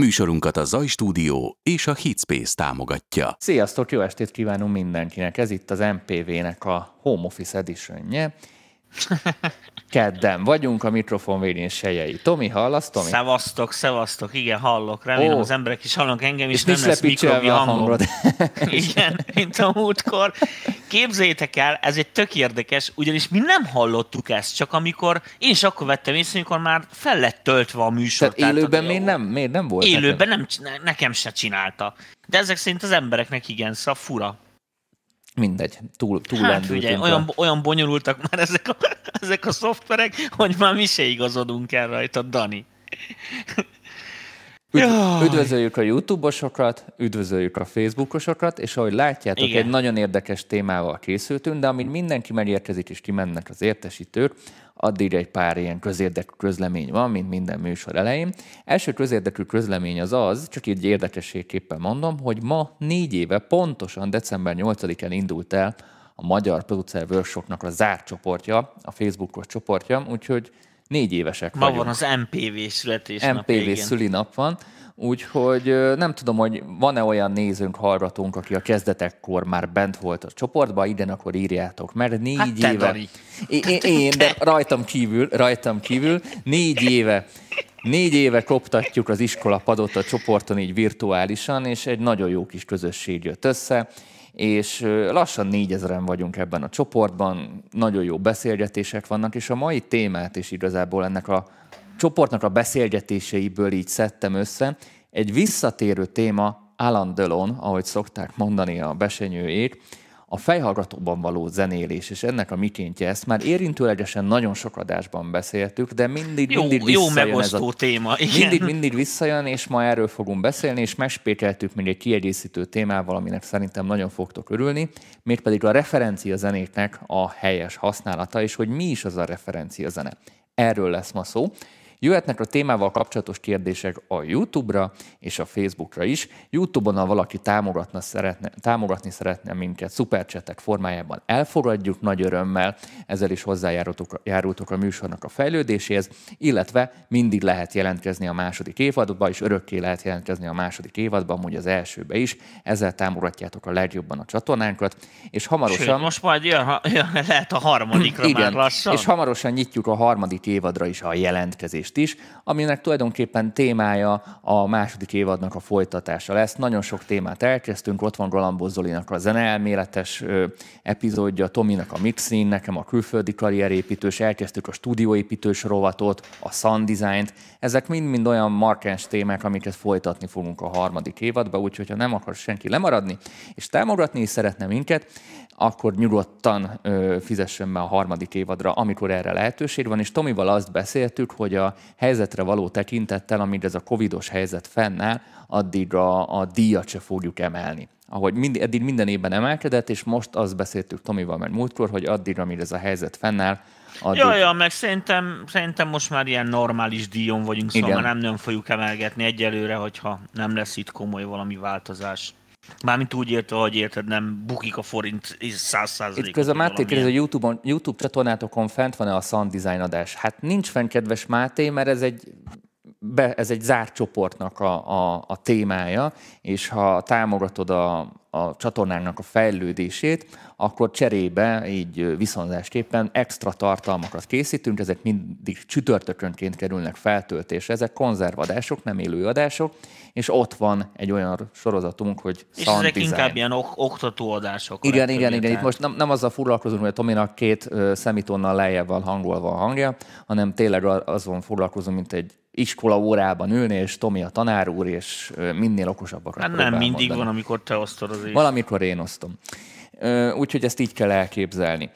Műsorunkat a Zaj Stúdió és a Hitspace támogatja. Sziasztok, jó estét kívánunk mindenkinek! Ez itt az MPV-nek a Home Office edition Kedden vagyunk, a mikrofon végén Sejei. Tomi, hallasz, Tomi? Szevasztok, szevasztok, igen, hallok. Remélem oh. az emberek is hallnak engem, is és nem lesz mikrobi hangom. igen, mint a múltkor. Képzeljétek el, ez egy tök érdekes, ugyanis mi nem hallottuk ezt, csak amikor, én is akkor vettem észre, amikor már fel lett töltve a műsor. Tehát, tehát élőben miért nem, miért nem volt? Élőben nem, nekem se csinálta. De ezek szerint az embereknek igen, szóval fura. Mindegy, túl, túl hát, ugye, olyan, olyan bonyolultak már ezek a, ezek a szoftverek, hogy már mi se igazodunk el rajta, Dani. Üdv, üdvözöljük a YouTube-osokat, üdvözöljük a Facebookosokat, és ahogy látjátok, Igen. egy nagyon érdekes témával készültünk, de amíg mindenki megérkezik és kimennek az értesítők, addig egy pár ilyen közérdekű közlemény van, mint minden műsor elején. Első közérdekű közlemény az az, csak így érdekességképpen mondom, hogy ma négy éve, pontosan december 8-án indult el a Magyar Producer Workshopnak a zárt csoportja, a Facebookos csoportja, úgyhogy négy évesek Ma vagyunk. van az MPV születésnap. MPV szülinap van, úgyhogy nem tudom, hogy van-e olyan nézőnk, hallgatónk, aki a kezdetekkor már bent volt a csoportban, ide akkor írjátok, mert négy hát éve... Én, én, de rajtam kívül, rajtam kívül, négy éve Négy éve koptatjuk az iskola padot a csoporton így virtuálisan, és egy nagyon jó kis közösség jött össze és lassan négyezeren vagyunk ebben a csoportban, nagyon jó beszélgetések vannak, és a mai témát is igazából ennek a csoportnak a beszélgetéseiből így szedtem össze. Egy visszatérő téma Alan Delon, ahogy szokták mondani a besenyőjék, a fejhallgatóban való zenélés, és ennek a mikéntje, ezt már érintőlegesen nagyon sok adásban beszéltük, de mindig, jó, mindig visszajön jó megosztó ez a, téma. Igen. Mindig, mindig visszajön, és ma erről fogunk beszélni, és megspékeltük még egy kiegészítő témával, aminek szerintem nagyon fogtok örülni, mégpedig a referencia zenéknek a helyes használata, és hogy mi is az a referencia zene. Erről lesz ma szó. Jöhetnek a témával kapcsolatos kérdések a YouTube-ra és a Facebookra is. YouTube-on, ha valaki támogatna, szeretne, támogatni szeretne minket szupercsetek formájában, elfogadjuk nagy örömmel, ezzel is hozzájárultok a műsornak a fejlődéséhez, illetve mindig lehet jelentkezni a második évadba, és örökké lehet jelentkezni a második évadban, úgy az elsőbe is. Ezzel támogatjátok a legjobban a csatornánkat, és hamarosan... Sőt, most majd jön, jön lehet a harmadikra igen, már lassan. És hamarosan nyitjuk a harmadik évadra is a jelentkezést jelentést is, aminek tulajdonképpen témája a második évadnak a folytatása lesz. Nagyon sok témát elkezdtünk, ott van Galambó Zolinak a zeneelméletes epizódja, Tominak a mixing, nekem a külföldi karrierépítős, elkezdtük a stúdióépítős rovatot, a sound design-t. Ezek mind-mind olyan markáns témák, amiket folytatni fogunk a harmadik évadba, úgyhogy ha nem akar senki lemaradni, és támogatni is szeretne minket, akkor nyugodtan ö, fizessen be a harmadik évadra, amikor erre lehetőség van. És Tomival azt beszéltük, hogy a helyzetre való tekintettel, amíg ez a covidos helyzet fennáll, addig a, a díjat se fogjuk emelni. Ahogy mind, eddig minden évben emelkedett, és most azt beszéltük Tomival meg múltkor, hogy addig, amíg ez a helyzet fennáll, Addig... Ja, ja, meg szerintem, szerintem most már ilyen normális díjon vagyunk, szóval Igen. nem nem fogjuk emelgetni egyelőre, hogyha nem lesz itt komoly valami változás. Mármint úgy érte, hogy érted, nem bukik a forint száz százalékot. Itt közben Máté kérdezi, a YouTube-on, YouTube csatornátokon fent van-e a sound design adás? Hát nincs fent, kedves Máté, mert ez egy be, ez egy zárt csoportnak a, a, a témája, és ha támogatod a, a csatornának a fejlődését, akkor cserébe, így viszonzásképpen extra tartalmakat készítünk, ezek mindig csütörtökönként kerülnek feltöltésre, ezek konzervadások, nem élőadások, és ott van egy olyan sorozatunk, hogy És ezek design. inkább ilyen ok- oktatóadások. Igen, igen, igen. Itt most nem, nem azzal foglalkozunk, hogy a Tominak két szemitonnal lejjebb van hangolva a hangja, hanem tényleg azon foglalkozunk, mint egy iskola órában ülni, és Tomi a tanár úr, és minél okosabbak. Hát nem mindig mondani. van, amikor te osztod az is. Valamikor én osztom. Úgyhogy ezt így kell elképzelni.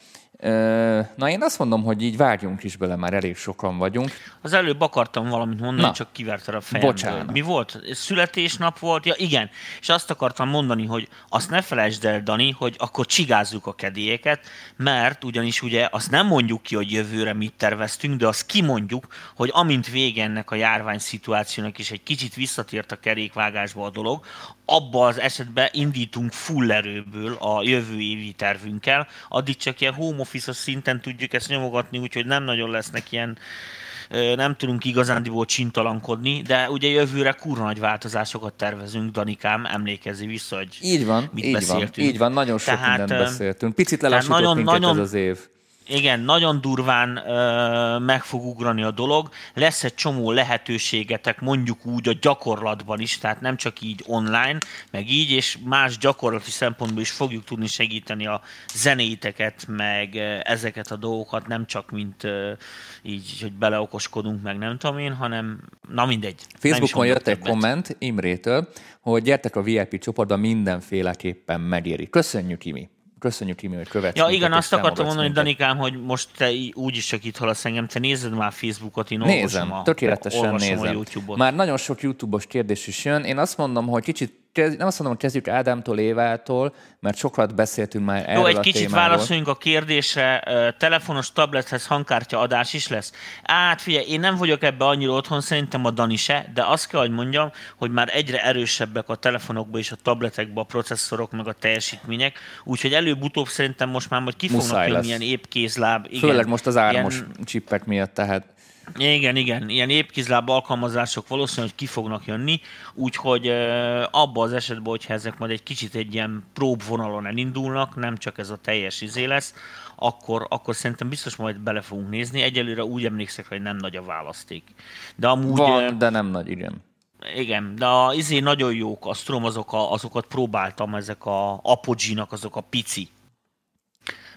Na én azt mondom, hogy így vágjunk is bele, már elég sokan vagyunk. Az előbb akartam valamit mondani, Na, csak kiverted a fejemből. Bocsánat. Mi volt? Születésnap volt? Ja igen. És azt akartam mondani, hogy azt ne felejtsd el, Dani, hogy akkor csigázzuk a kedélyeket, mert ugyanis ugye azt nem mondjuk ki, hogy jövőre mit terveztünk, de azt kimondjuk, hogy amint vége ennek a járvány szituációnak is egy kicsit visszatért a kerékvágásba a dolog, abba az esetben indítunk full erőből a jövő évi tervünkkel, addig csak ilyen home office szinten tudjuk ezt nyomogatni, úgyhogy nem nagyon lesznek ilyen nem tudunk igazándiból csintalankodni, de ugye jövőre kurva nagy változásokat tervezünk, Danikám, emlékezzi vissza, hogy így van, mit így beszéltünk. Van, így van, nagyon sok tehát, mindent beszéltünk. Picit lelassított nagyon, minket nagyon, ez az év igen, nagyon durván ö, meg fog ugrani a dolog. Lesz egy csomó lehetőségetek, mondjuk úgy a gyakorlatban is, tehát nem csak így online, meg így, és más gyakorlati szempontból is fogjuk tudni segíteni a zenéiteket, meg ezeket a dolgokat, nem csak mint ö, így, hogy beleokoskodunk, meg nem tudom én, hanem na mindegy. Facebookon jött egy komment Imrétől, hogy gyertek a VIP csoportba, mindenféleképpen megéri. Köszönjük, Imi! Köszönjük, Imi, hogy követsz. Ja, igen, azt akartam mondani, minket. Danikám, hogy most te úgyis csak itt hallasz engem, te nézed már Facebookot, én Nézem, a, tökéletesen nézem. A YouTube-ot. Már nagyon sok YouTube-os kérdés is jön. Én azt mondom, hogy kicsit kezd, nem azt mondom, hogy kezdjük Ádámtól, Évától, mert sokat beszéltünk már erről Jó, egy a kicsit témáról. válaszoljunk a kérdésre. Telefonos tablethez hangkártya adás is lesz? Hát figyelj, én nem vagyok ebbe annyira otthon, szerintem a Dani se, de azt kell, hogy mondjam, hogy már egyre erősebbek a telefonokban és a tabletekben a processzorok, meg a teljesítmények, úgyhogy előbb-utóbb szerintem most már majd ki fognak jönni ilyen épkézláb. Igen, Főleg most az ármos ilyen... csippek miatt, tehát igen, igen, ilyen épkizláb alkalmazások valószínűleg ki fognak jönni, úgyhogy abba az esetben, hogyha ezek majd egy kicsit egy ilyen prób vonalon elindulnak, nem csak ez a teljes izé lesz, akkor, akkor szerintem biztos majd bele fogunk nézni. Egyelőre úgy emlékszek, hogy nem nagy a választék. De amúgy... Van, de nem nagy, igen. Igen, de a izé nagyon jók, a Strom azok a, azokat próbáltam, ezek a Apogee-nak azok a pici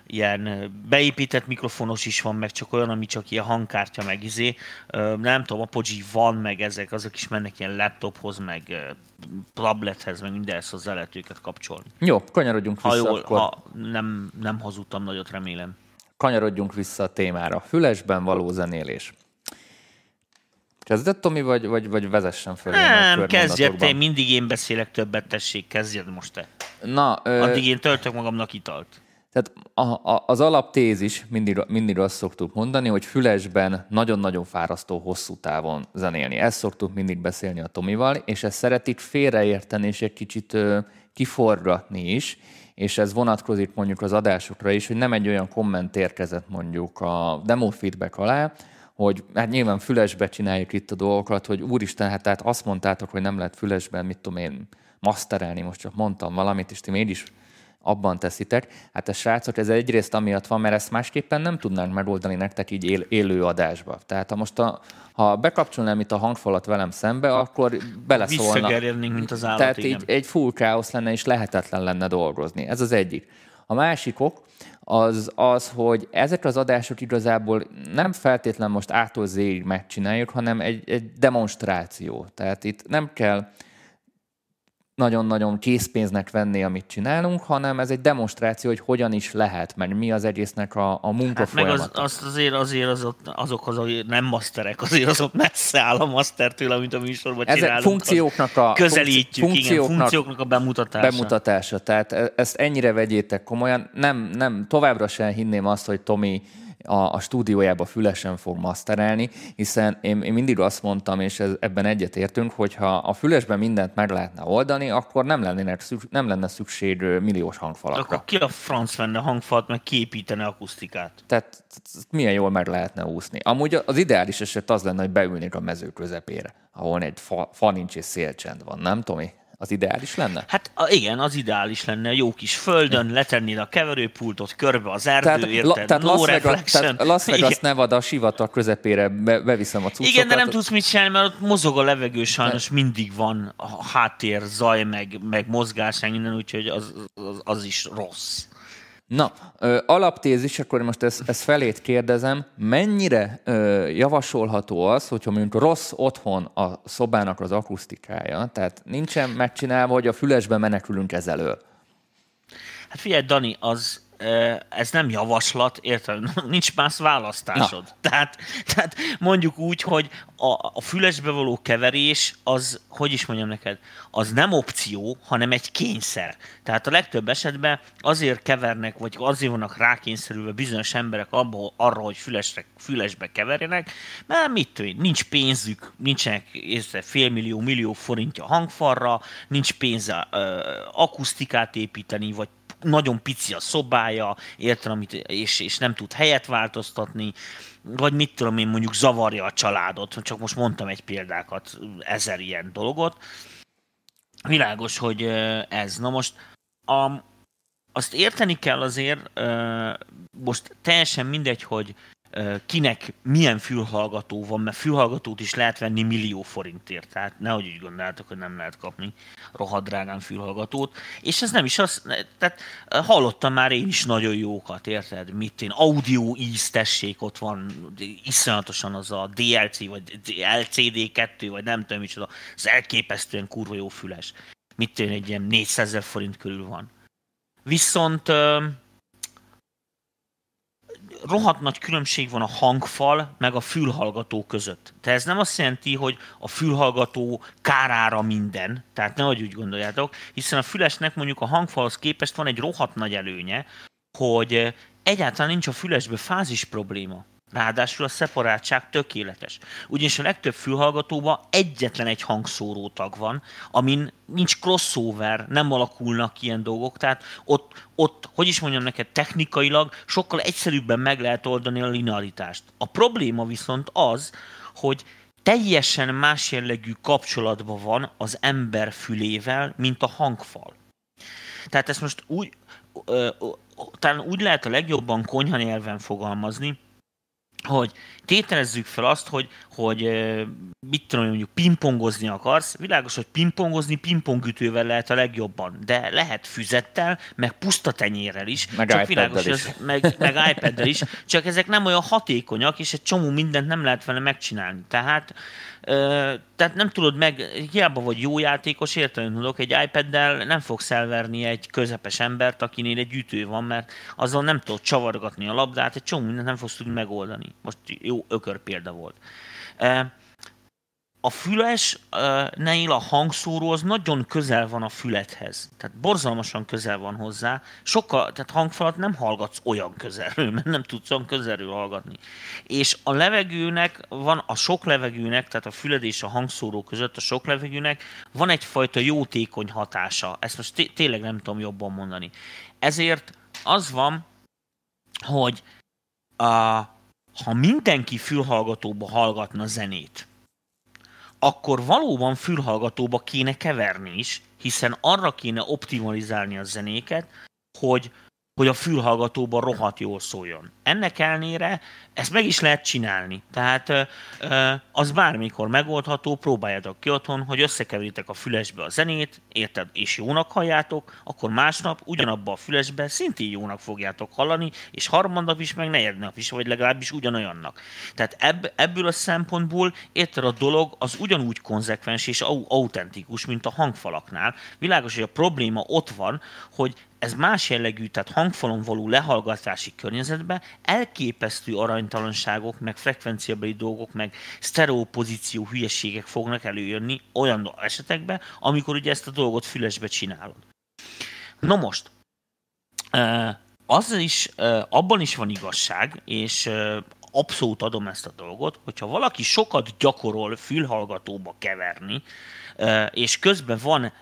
ilyen beépített mikrofonos is van, meg csak olyan, ami csak ilyen hangkártya, meg izé. Nem tudom, Apogee van, meg ezek, azok is mennek ilyen laptophoz, meg tablethez, meg mindenhez hozzá lehet őket kapcsolni. Jó, kanyarodjunk vissza ha jól, akkor. Ha nem, nem hazudtam nagyot, remélem. Kanyarodjunk vissza a témára. Fülesben való zenélés. Kezdett, Tomi, vagy, vagy, vagy vezessen föl? Nem, kezdjed te, mindig én beszélek többet, tessék, kezdjed most te. Na, ö... Addig én töltök magamnak italt. Tehát a, a, az alaptézis, mindig, mindig azt szoktuk mondani, hogy fülesben nagyon-nagyon fárasztó hosszú távon zenélni. Ezt szoktuk mindig beszélni a Tomival, és ezt szeretik félreérteni és egy kicsit ö, kiforgatni is, és ez vonatkozik mondjuk az adásokra is, hogy nem egy olyan komment érkezett mondjuk a demo feedback alá, hogy hát nyilván fülesbe csináljuk itt a dolgokat, hogy úristen, hát tehát azt mondtátok, hogy nem lehet fülesben, mit tudom én, masterelni, most csak mondtam valamit, és ti mégis abban teszitek. Hát a srácok, ez egyrészt amiatt van, mert ezt másképpen nem tudnánk megoldani nektek így él, élő adásba. Tehát ha most a, ha bekapcsolnám itt a hangfalat velem szembe, akkor beleszólna. mint az állat, Tehát igen. így egy full káosz lenne, és lehetetlen lenne dolgozni. Ez az egyik. A másikok az az, hogy ezek az adások igazából nem feltétlen most ától megcsináljuk, hanem egy, egy demonstráció. Tehát itt nem kell nagyon-nagyon készpénznek venni, amit csinálunk, hanem ez egy demonstráció, hogy hogyan is lehet, meg mi az egésznek a, a munka hát meg az, az, azért, azért azok, azokhoz, hogy nem masterek, azért azok messze áll a mastertől, amit a műsorban Ezek csinálunk. funkcióknak a, közelítjük, funkcióknak, igen, funkcióknak a bemutatása. bemutatása. Tehát e- ezt ennyire vegyétek komolyan. Nem, nem, továbbra sem hinném azt, hogy Tomi a, a stúdiójába fülesen fog maszterelni, hiszen én, én mindig azt mondtam, és ez, ebben egyetértünk, hogy ha a fülesben mindent meg lehetne oldani, akkor nem, lennének, nem lenne szükség milliós hangfalakra. Akkor ki a franc venne hangfalat, meg kiépítene akusztikát? Tehát milyen jól meg lehetne úszni. Amúgy az ideális eset az lenne, hogy beülnék a mező közepére, ahol egy fa, fa nincs és szélcsend van, nem Tomi? Az ideális lenne? Hát igen, az ideális lenne. Jó kis földön, letennéd a keverőpultot, körbe az erdő, tehát, érted? La, tehát, no Las Vegas, tehát Las Vegas Nevada sivatag közepére be, beviszem a cuccokat. Igen, de nem tudsz mit csinálni, mert ott mozog a levegő, sajnos ne. mindig van a háttér, zaj, meg, meg mozgás, meg minden, úgyhogy az, az, az is rossz. Na, ö, alaptézis, akkor most ezt, ezt felét kérdezem, mennyire ö, javasolható az, hogyha mondjuk rossz otthon a szobának az akusztikája, tehát nincsen megcsinálva, hogy a fülesbe menekülünk ezelől? Hát figyelj, Dani, az ez nem javaslat, érted? Nincs más választásod. Na. Tehát, tehát mondjuk úgy, hogy a, a fülesbe való keverés az, hogy is mondjam neked, az nem opció, hanem egy kényszer. Tehát a legtöbb esetben azért kevernek, vagy azért vannak rákényszerülve bizonyos emberek abba, arra, hogy fülesre, fülesbe keverjenek, mert mit tudom, nincs pénzük, nincsenek észre félmillió, millió forintja hangfarra, nincs pénze uh, akusztikát építeni, vagy nagyon pici a szobája, érted, amit, és, és nem tud helyet változtatni, vagy mit tudom én, mondjuk zavarja a családot, csak most mondtam egy példákat, ezer ilyen dolgot. Világos, hogy ez. Na most a, azt érteni kell azért, most teljesen mindegy, hogy kinek milyen fülhallgató van, mert fülhallgatót is lehet venni millió forintért, tehát nehogy úgy gondoljátok, hogy nem lehet kapni rohadrágán fülhallgatót, és ez nem is az, tehát hallottam már én is nagyon jókat, érted? Mit én, audio íztessék, ott van iszonyatosan az a DLC, vagy LCD2, vagy nem tudom micsoda, az elképesztően kurva jó füles. Mit én, egy ilyen 400 forint körül van. Viszont rohadt nagy különbség van a hangfal meg a fülhallgató között. Tehát ez nem azt jelenti, hogy a fülhallgató kárára minden, tehát nehogy úgy gondoljátok, hiszen a fülesnek mondjuk a hangfalhoz képest van egy rohadt nagy előnye, hogy egyáltalán nincs a fülesbe fázis probléma. Ráadásul a szeparátság tökéletes. Ugyanis a legtöbb fülhallgatóban egyetlen egy hangszórótag van, amin nincs crossover, nem alakulnak ilyen dolgok, tehát ott, ott, hogy is mondjam neked, technikailag sokkal egyszerűbben meg lehet oldani a linearitást. A probléma viszont az, hogy teljesen más jellegű kapcsolatban van az ember fülével, mint a hangfal. Tehát ezt most úgy, ö, ö, talán úgy lehet a legjobban konyha nyelven fogalmazni, hogy tételezzük fel azt, hogy, hogy mit tudom, mondjuk pingpongozni akarsz, világos, hogy pingpongozni pingpongütővel lehet a legjobban, de lehet füzettel, meg puszta tenyérrel is, meg csak világos, is. Az, meg, meg iPad-del is, csak ezek nem olyan hatékonyak, és egy csomó mindent nem lehet vele megcsinálni. Tehát tehát nem tudod meg, hiába vagy jó játékos, értelem tudok, egy iPad-del nem fogsz elverni egy közepes embert, akinél egy ütő van, mert azzal nem tudod csavargatni a labdát, egy csomó mindent nem fogsz tudni megoldani. Most jó ökör példa volt a füles neil a hangszóró az nagyon közel van a fülethez. Tehát borzalmasan közel van hozzá. Sokkal, tehát hangfalat nem hallgatsz olyan közelről, mert nem tudsz olyan közelről hallgatni. És a levegőnek van, a sok levegőnek, tehát a füled és a hangszóró között a sok levegőnek van egyfajta jótékony hatása. Ezt most té- tényleg nem tudom jobban mondani. Ezért az van, hogy a, ha mindenki fülhallgatóba hallgatna zenét, akkor valóban fülhallgatóba kéne keverni is, hiszen arra kéne optimalizálni a zenéket, hogy hogy a fülhallgatóban rohadt jól szóljon. Ennek ellenére ezt meg is lehet csinálni. Tehát az bármikor megoldható, próbáljátok ki otthon, hogy összekeveritek a fülesbe a zenét, érted, és jónak halljátok, akkor másnap ugyanabba a fülesbe szintén jónak fogjátok hallani, és harmadnap is, meg negyednap is, vagy legalábbis ugyanolyannak. Tehát ebb, ebből a szempontból érted a dolog az ugyanúgy konzekvens és autentikus, mint a hangfalaknál. Világos, hogy a probléma ott van, hogy ez más jellegű, tehát hangfalon való lehallgatási környezetben elképesztő aranytalanságok, meg frekvenciabeli dolgok, meg sztereopozíció hülyeségek fognak előjönni olyan esetekben, amikor ugye ezt a dolgot fülesbe csinálod. No most, az is, abban is van igazság, és abszolút adom ezt a dolgot, hogyha valaki sokat gyakorol fülhallgatóba keverni, és közben van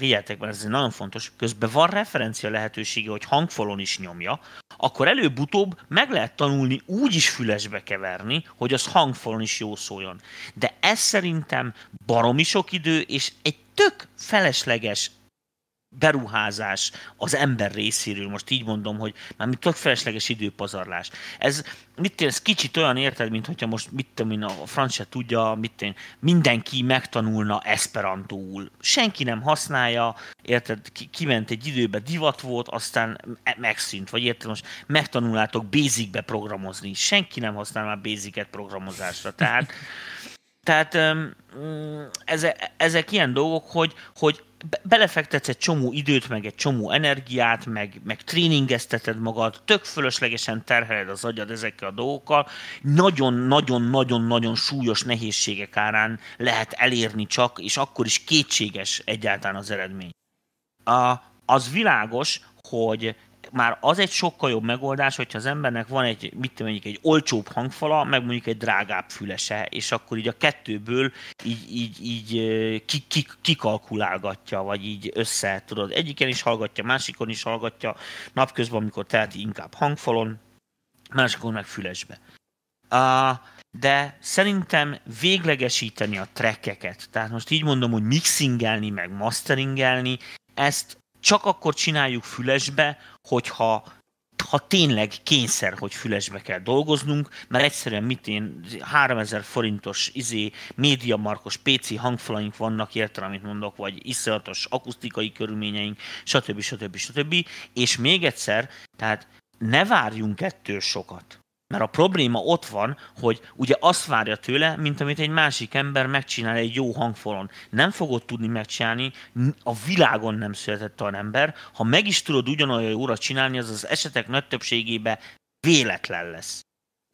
figyeljetek, mert ez nagyon fontos, közben van referencia lehetősége, hogy hangfalon is nyomja, akkor előbb-utóbb meg lehet tanulni úgy is fülesbe keverni, hogy az hangfalon is jó szóljon. De ez szerintem baromi sok idő, és egy tök felesleges beruházás az ember részéről, most így mondom, hogy már mit tök felesleges időpazarlás. Ez, mit ez kicsit olyan érted, mint hogyha most mit tudom én, a francia tudja, mit én, mindenki megtanulna esperantóul. Senki nem használja, érted, kiment egy időbe divat volt, aztán megszűnt, vagy érted, most megtanulnátok basicbe programozni. Senki nem használ már basicet programozásra. Tehát tehát ezek, ezek ilyen dolgok, hogy, hogy belefektetsz egy csomó időt, meg egy csomó energiát, meg, meg tréningezteted magad, tök fölöslegesen terheled az agyad ezekkel a dolgokkal, nagyon-nagyon-nagyon-nagyon súlyos nehézségek árán lehet elérni csak, és akkor is kétséges egyáltalán az eredmény. A, az világos, hogy már az egy sokkal jobb megoldás, hogyha az embernek van egy, mit tudom, egy olcsóbb hangfala, meg mondjuk egy drágább fülese, és akkor így a kettőből így, így, így ki, ki, kikalkulálgatja, vagy így össze, tudod, egyiken is hallgatja, másikon is hallgatja, napközben, amikor teheti inkább hangfalon, másikon meg fülesbe. Uh, de szerintem véglegesíteni a trekkeket, tehát most így mondom, hogy mixingelni, meg masteringelni, ezt csak akkor csináljuk fülesbe, hogyha ha tényleg kényszer, hogy fülesbe kell dolgoznunk, mert egyszerűen mit én 3000 forintos izé, médiamarkos PC hangfalaink vannak, értem, amit mondok, vagy iszonyatos akusztikai körülményeink, stb. stb. stb. És még egyszer, tehát ne várjunk ettől sokat. Mert a probléma ott van, hogy ugye azt várja tőle, mint amit egy másik ember megcsinál egy jó hangfalon. Nem fogod tudni megcsinálni, a világon nem született olyan ember. Ha meg is tudod ugyanolyan jóra csinálni, az az esetek nagy többségében véletlen lesz.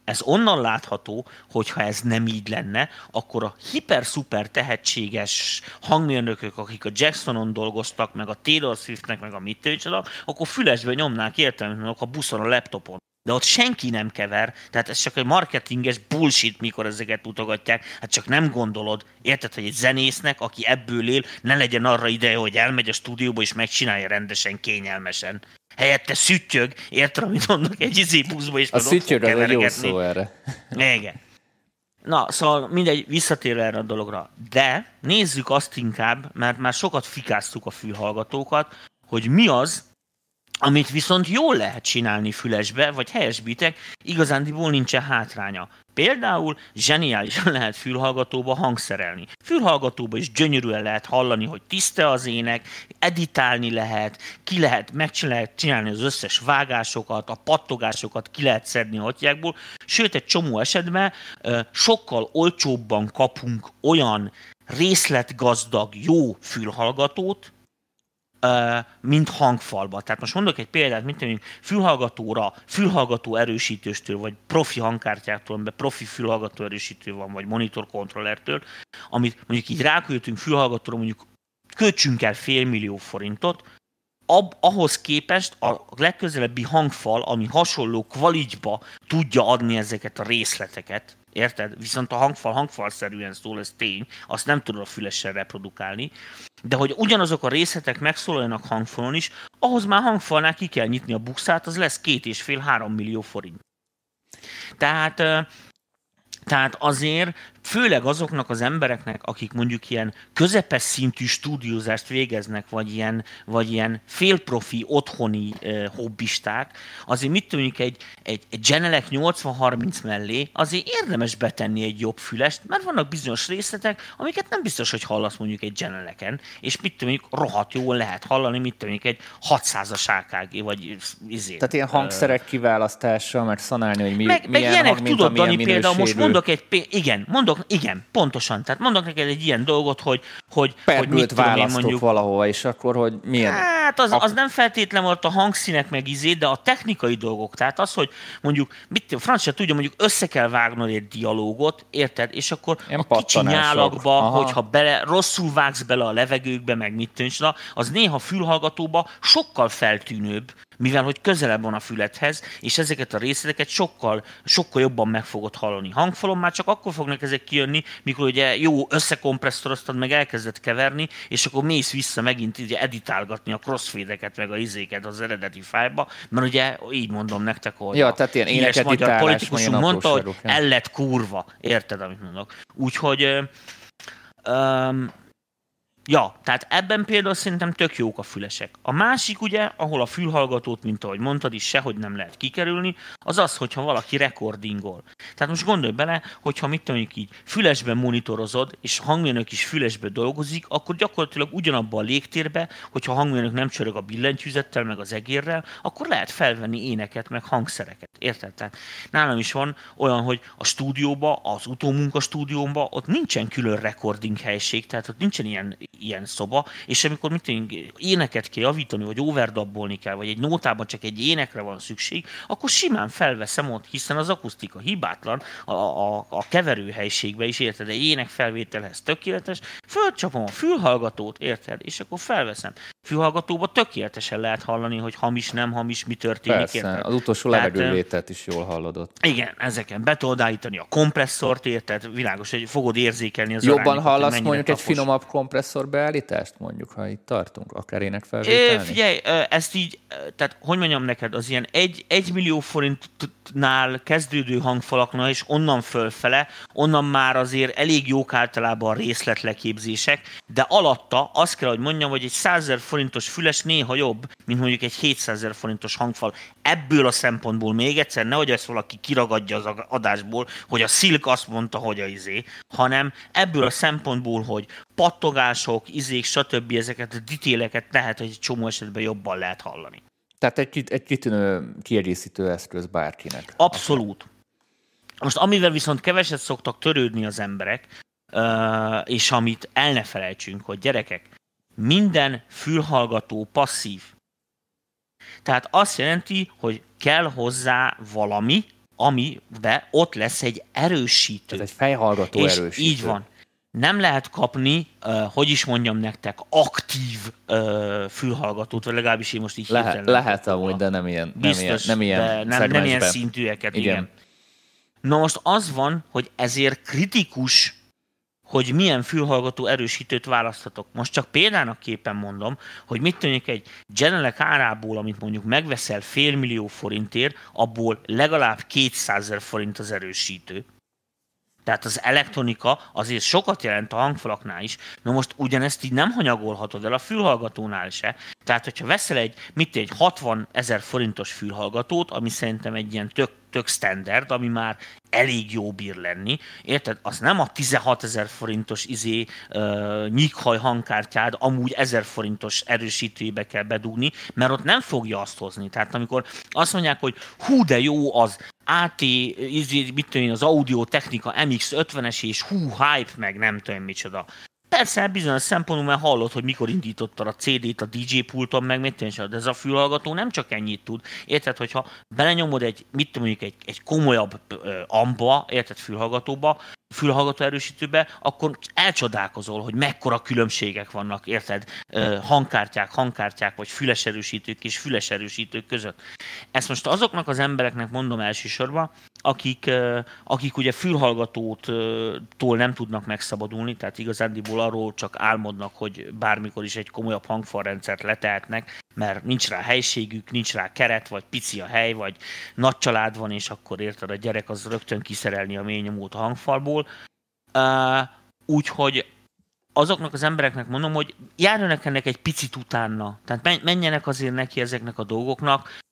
Ez onnan látható, hogy ha ez nem így lenne, akkor a hiper-szuper tehetséges hangmérnökök, akik a Jacksonon dolgoztak, meg a Taylor Swiftnek, meg a mit akkor fülesbe nyomnák értelmesen a buszon, a laptopon de ott senki nem kever, tehát ez csak egy marketinges bullshit, mikor ezeket mutogatják, hát csak nem gondolod, érted, hogy egy zenésznek, aki ebből él, ne legyen arra ideje, hogy elmegy a stúdióba és megcsinálja rendesen, kényelmesen. Helyette szüttyög, érted, amit mondok, egy izé buszba, és a szüttyög az egy jó szó erre. Igen. Na, szóval mindegy, visszatér erre a dologra. De nézzük azt inkább, mert már sokat fikáztuk a fülhallgatókat, hogy mi az, amit viszont jól lehet csinálni fülesbe, vagy helyesbítek, igazándiból nincsen hátránya. Például zseniálisan lehet fülhallgatóba hangszerelni. Fülhallgatóba is gyönyörűen lehet hallani, hogy tiszta az ének, editálni lehet, ki lehet, meg lehet csinálni az összes vágásokat, a pattogásokat ki lehet szedni a hatjákból, sőt egy csomó esetben sokkal olcsóbban kapunk olyan részletgazdag, jó fülhallgatót, mint hangfalba. Tehát most mondok egy példát, mint mondjuk fülhallgatóra, fülhallgató erősítőstől, vagy profi hangkártyától, amiben profi fülhallgató erősítő van, vagy monitor kontrollertől, amit mondjuk így ráküldtünk fülhallgatóra, mondjuk költsünk el fél millió forintot, ab, ahhoz képest a legközelebbi hangfal, ami hasonló kvalitba tudja adni ezeket a részleteket, érted? Viszont a hangfal hangfalszerűen szól, ez tény, azt nem tudod a fülessel reprodukálni, de hogy ugyanazok a részletek megszólaljanak hangfalon is, ahhoz már hangfalnál ki kell nyitni a bukszát, az lesz két és fél, három millió forint. Tehát tehát azért főleg azoknak az embereknek, akik mondjuk ilyen közepes szintű stúdiózást végeznek, vagy ilyen, vagy ilyen félprofi otthoni uh, hobbisták, azért mit tudjuk egy, egy, egy Genelec 80-30 mellé, azért érdemes betenni egy jobb fülest, mert vannak bizonyos részletek, amiket nem biztos, hogy hallasz mondjuk egy Geneleken, és mit tudjuk, rohadt jól lehet hallani, mit tudjuk, egy 600-as AKG, vagy izé. Tehát ilyen hangszerek kiválasztása, mert szanálni, hogy mi, meg, milyen meg hang, tudod, Dani, például most mondok egy, igen, mondok mondok, igen, pontosan. Tehát mondok neked egy ilyen dolgot, hogy, hogy, hogy mit választok mondjuk, valahova, és akkor, hogy milyen... Hát az, az nem feltétlen volt a hangszínek meg izé, de a technikai dolgok. Tehát az, hogy mondjuk, mit, francia tudja, mondjuk össze kell vágnod egy dialógot, érted? És akkor Ilyen a kicsi nyálakba, Aha. hogyha bele, rosszul vágsz bele a levegőkbe, meg mit tűncs, az néha fülhallgatóba sokkal feltűnőbb, mivel hogy közelebb van a fülethez, és ezeket a részleteket sokkal, sokkal jobban meg fogod hallani. Hangfalon már csak akkor fognak ezek kijönni, mikor ugye jó összekompresszoroztad, meg elkezdett keverni, és akkor mész vissza megint ugye editálgatni a crossfade-eket, meg a izéket az eredeti fájba, mert ugye így mondom nektek, hogy ja, tehát ilyen éneket magyar politikusunk mondta, hogy el lett kurva. Érted, amit mondok? Úgyhogy um, Ja, tehát ebben például szerintem tök jók a fülesek. A másik ugye, ahol a fülhallgatót, mint ahogy mondtad is, sehogy nem lehet kikerülni, az az, hogyha valaki rekordingol. Tehát most gondolj bele, hogyha mit mondjuk így fülesben monitorozod, és a hangmérnök is fülesbe dolgozik, akkor gyakorlatilag ugyanabban a légtérbe, hogyha a hangmérnök nem csörög a billentyűzettel, meg az egérrel, akkor lehet felvenni éneket, meg hangszereket. Érted? Tehát nálam is van olyan, hogy a stúdióba, az utómunka stúdiómba, ott nincsen külön recording helység, tehát ott nincsen ilyen ilyen szoba, és amikor mit tudjuk, éneket kell javítani, vagy overdabbolni kell, vagy egy nótában csak egy énekre van szükség, akkor simán felveszem ott, hiszen az akusztika hibátlan, a, a, a keverőhelyiségbe is érted, egy ének felvételhez tökéletes, fölcsapom a fülhallgatót, érted, és akkor felveszem. Fülhallgatóba tökéletesen lehet hallani, hogy hamis, nem hamis, mi történik. Persze, érted? az utolsó levegőlétet is jól hallod. Igen, ezeken be tudod állítani a kompresszort, érted? Világos, hogy fogod érzékelni az Jobban arányokat, hallasz mondjuk egy finomabb kompresszor beállítást, mondjuk, ha itt tartunk, akár ének felvételni? Figyelj, ezt így, tehát hogy mondjam neked, az ilyen egy, egy millió forintnál kezdődő hangfalaknál, és onnan fölfele, onnan már azért elég jók általában a részletleképzések, de alatta azt kell, hogy mondjam, hogy egy 100 forintos füles néha jobb, mint mondjuk egy 700 forintos hangfal. Ebből a szempontból még egyszer, nehogy ezt valaki kiragadja az adásból, hogy a Silk azt mondta, hogy a izé, hanem ebből a szempontból, hogy pattogások, izék, stb. ezeket a ditéleket lehet, hogy egy csomó esetben jobban lehet hallani. Tehát egy, egy kitűnő kiegészítő eszköz bárkinek. Abszolút. Most amivel viszont keveset szoktak törődni az emberek, és amit el ne felejtsünk, hogy gyerekek, minden fülhallgató passzív. Tehát azt jelenti, hogy kell hozzá valami, amibe ott lesz egy erősítő. Ez egy fejhallgató és erősítő. így van. Nem lehet kapni, hogy is mondjam nektek, aktív fülhallgatót, vagy legalábbis én most így Lehet, lehet amúgy, de nem ilyen, Biztos, nem ilyen, nem ilyen, nem, nem ilyen szintűeket, igen. igen. Na most az van, hogy ezért kritikus hogy milyen fülhallgató erősítőt választhatok. Most csak példának képen mondom, hogy mit tűnik egy Genelec árából, amit mondjuk megveszel félmillió forintért, abból legalább 200 ezer forint az erősítő. Tehát az elektronika azért sokat jelent a hangfalaknál is. Na most ugyanezt így nem hanyagolhatod el a fülhallgatónál se. Tehát, hogyha veszel egy, mit egy 60 ezer forintos fülhallgatót, ami szerintem egy ilyen tök, tök standard, ami már elég jó bír lenni, érted? Az nem a 16 ezer forintos izé uh, nyikhaj hangkártyád amúgy 1000 forintos erősítőbe kell bedugni, mert ott nem fogja azt hozni. Tehát amikor azt mondják, hogy hú de jó az AT, izé, mit tudom én, az audio technika MX50-es és hú, hype, meg nem tudom micsoda. Persze, bizonyos szempontból mert hallod, hogy mikor indította a CD-t a DJ pulton, meg mit tudom, de ez a fülhallgató nem csak ennyit tud. Érted, hogyha belenyomod egy, mit tudom, mondjuk egy, egy komolyabb amba, érted, fülhallgatóba, fülhallgató erősítőbe, akkor elcsodálkozol, hogy mekkora különbségek vannak, érted? Hangkártyák, hangkártyák, vagy füles erősítők és füles erősítők között. Ezt most azoknak az embereknek mondom elsősorban, akik, akik ugye fülhallgatótól nem tudnak megszabadulni, tehát igazándiból arról csak álmodnak, hogy bármikor is egy komolyabb hangfalrendszert letehetnek, mert nincs rá helységük, nincs rá keret, vagy pici a hely, vagy nagy család van, és akkor érted, a gyerek az rögtön kiszerelni a mély nyomót a hangfalból. Úgyhogy azoknak az embereknek mondom, hogy járjanak ennek egy picit utána. Tehát menjenek azért neki ezeknek a dolgoknak,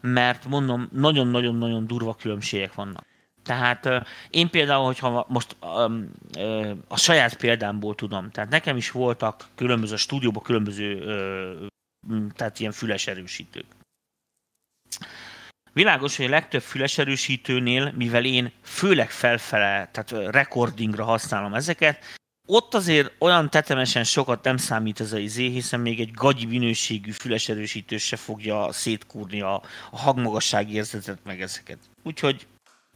mert mondom, nagyon-nagyon-nagyon durva különbségek vannak. Tehát én például, hogyha most a saját példámból tudom, tehát nekem is voltak különböző stúdióban különböző tehát ilyen füles erősítők. Világos, hogy a legtöbb füles erősítőnél, mivel én főleg felfele, tehát recordingra használom ezeket, ott azért olyan tetemesen sokat nem számít ez a izé, hiszen még egy gagyi minőségű füles erősítő se fogja szétkúrni a, a hangmagasság érzetet meg ezeket. Úgyhogy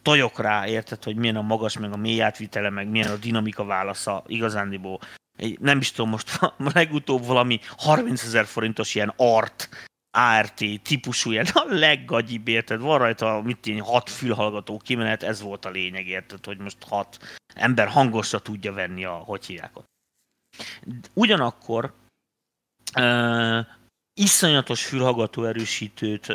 tojok rá, érted, hogy milyen a magas, meg a mély átvitele, meg milyen a dinamika válasza igazándiból. Egy, nem is tudom, most legutóbb valami 30 ezer forintos ilyen art ART típusú, ilyen a leggagyibb, érted? Van rajta, mit én, hat fülhallgató kimenet, ez volt a lényeg, érted, hogy most hat ember hangosra tudja venni a, hogy hívják ott. Ugyanakkor iszonyatos fülhallgató erősítőt,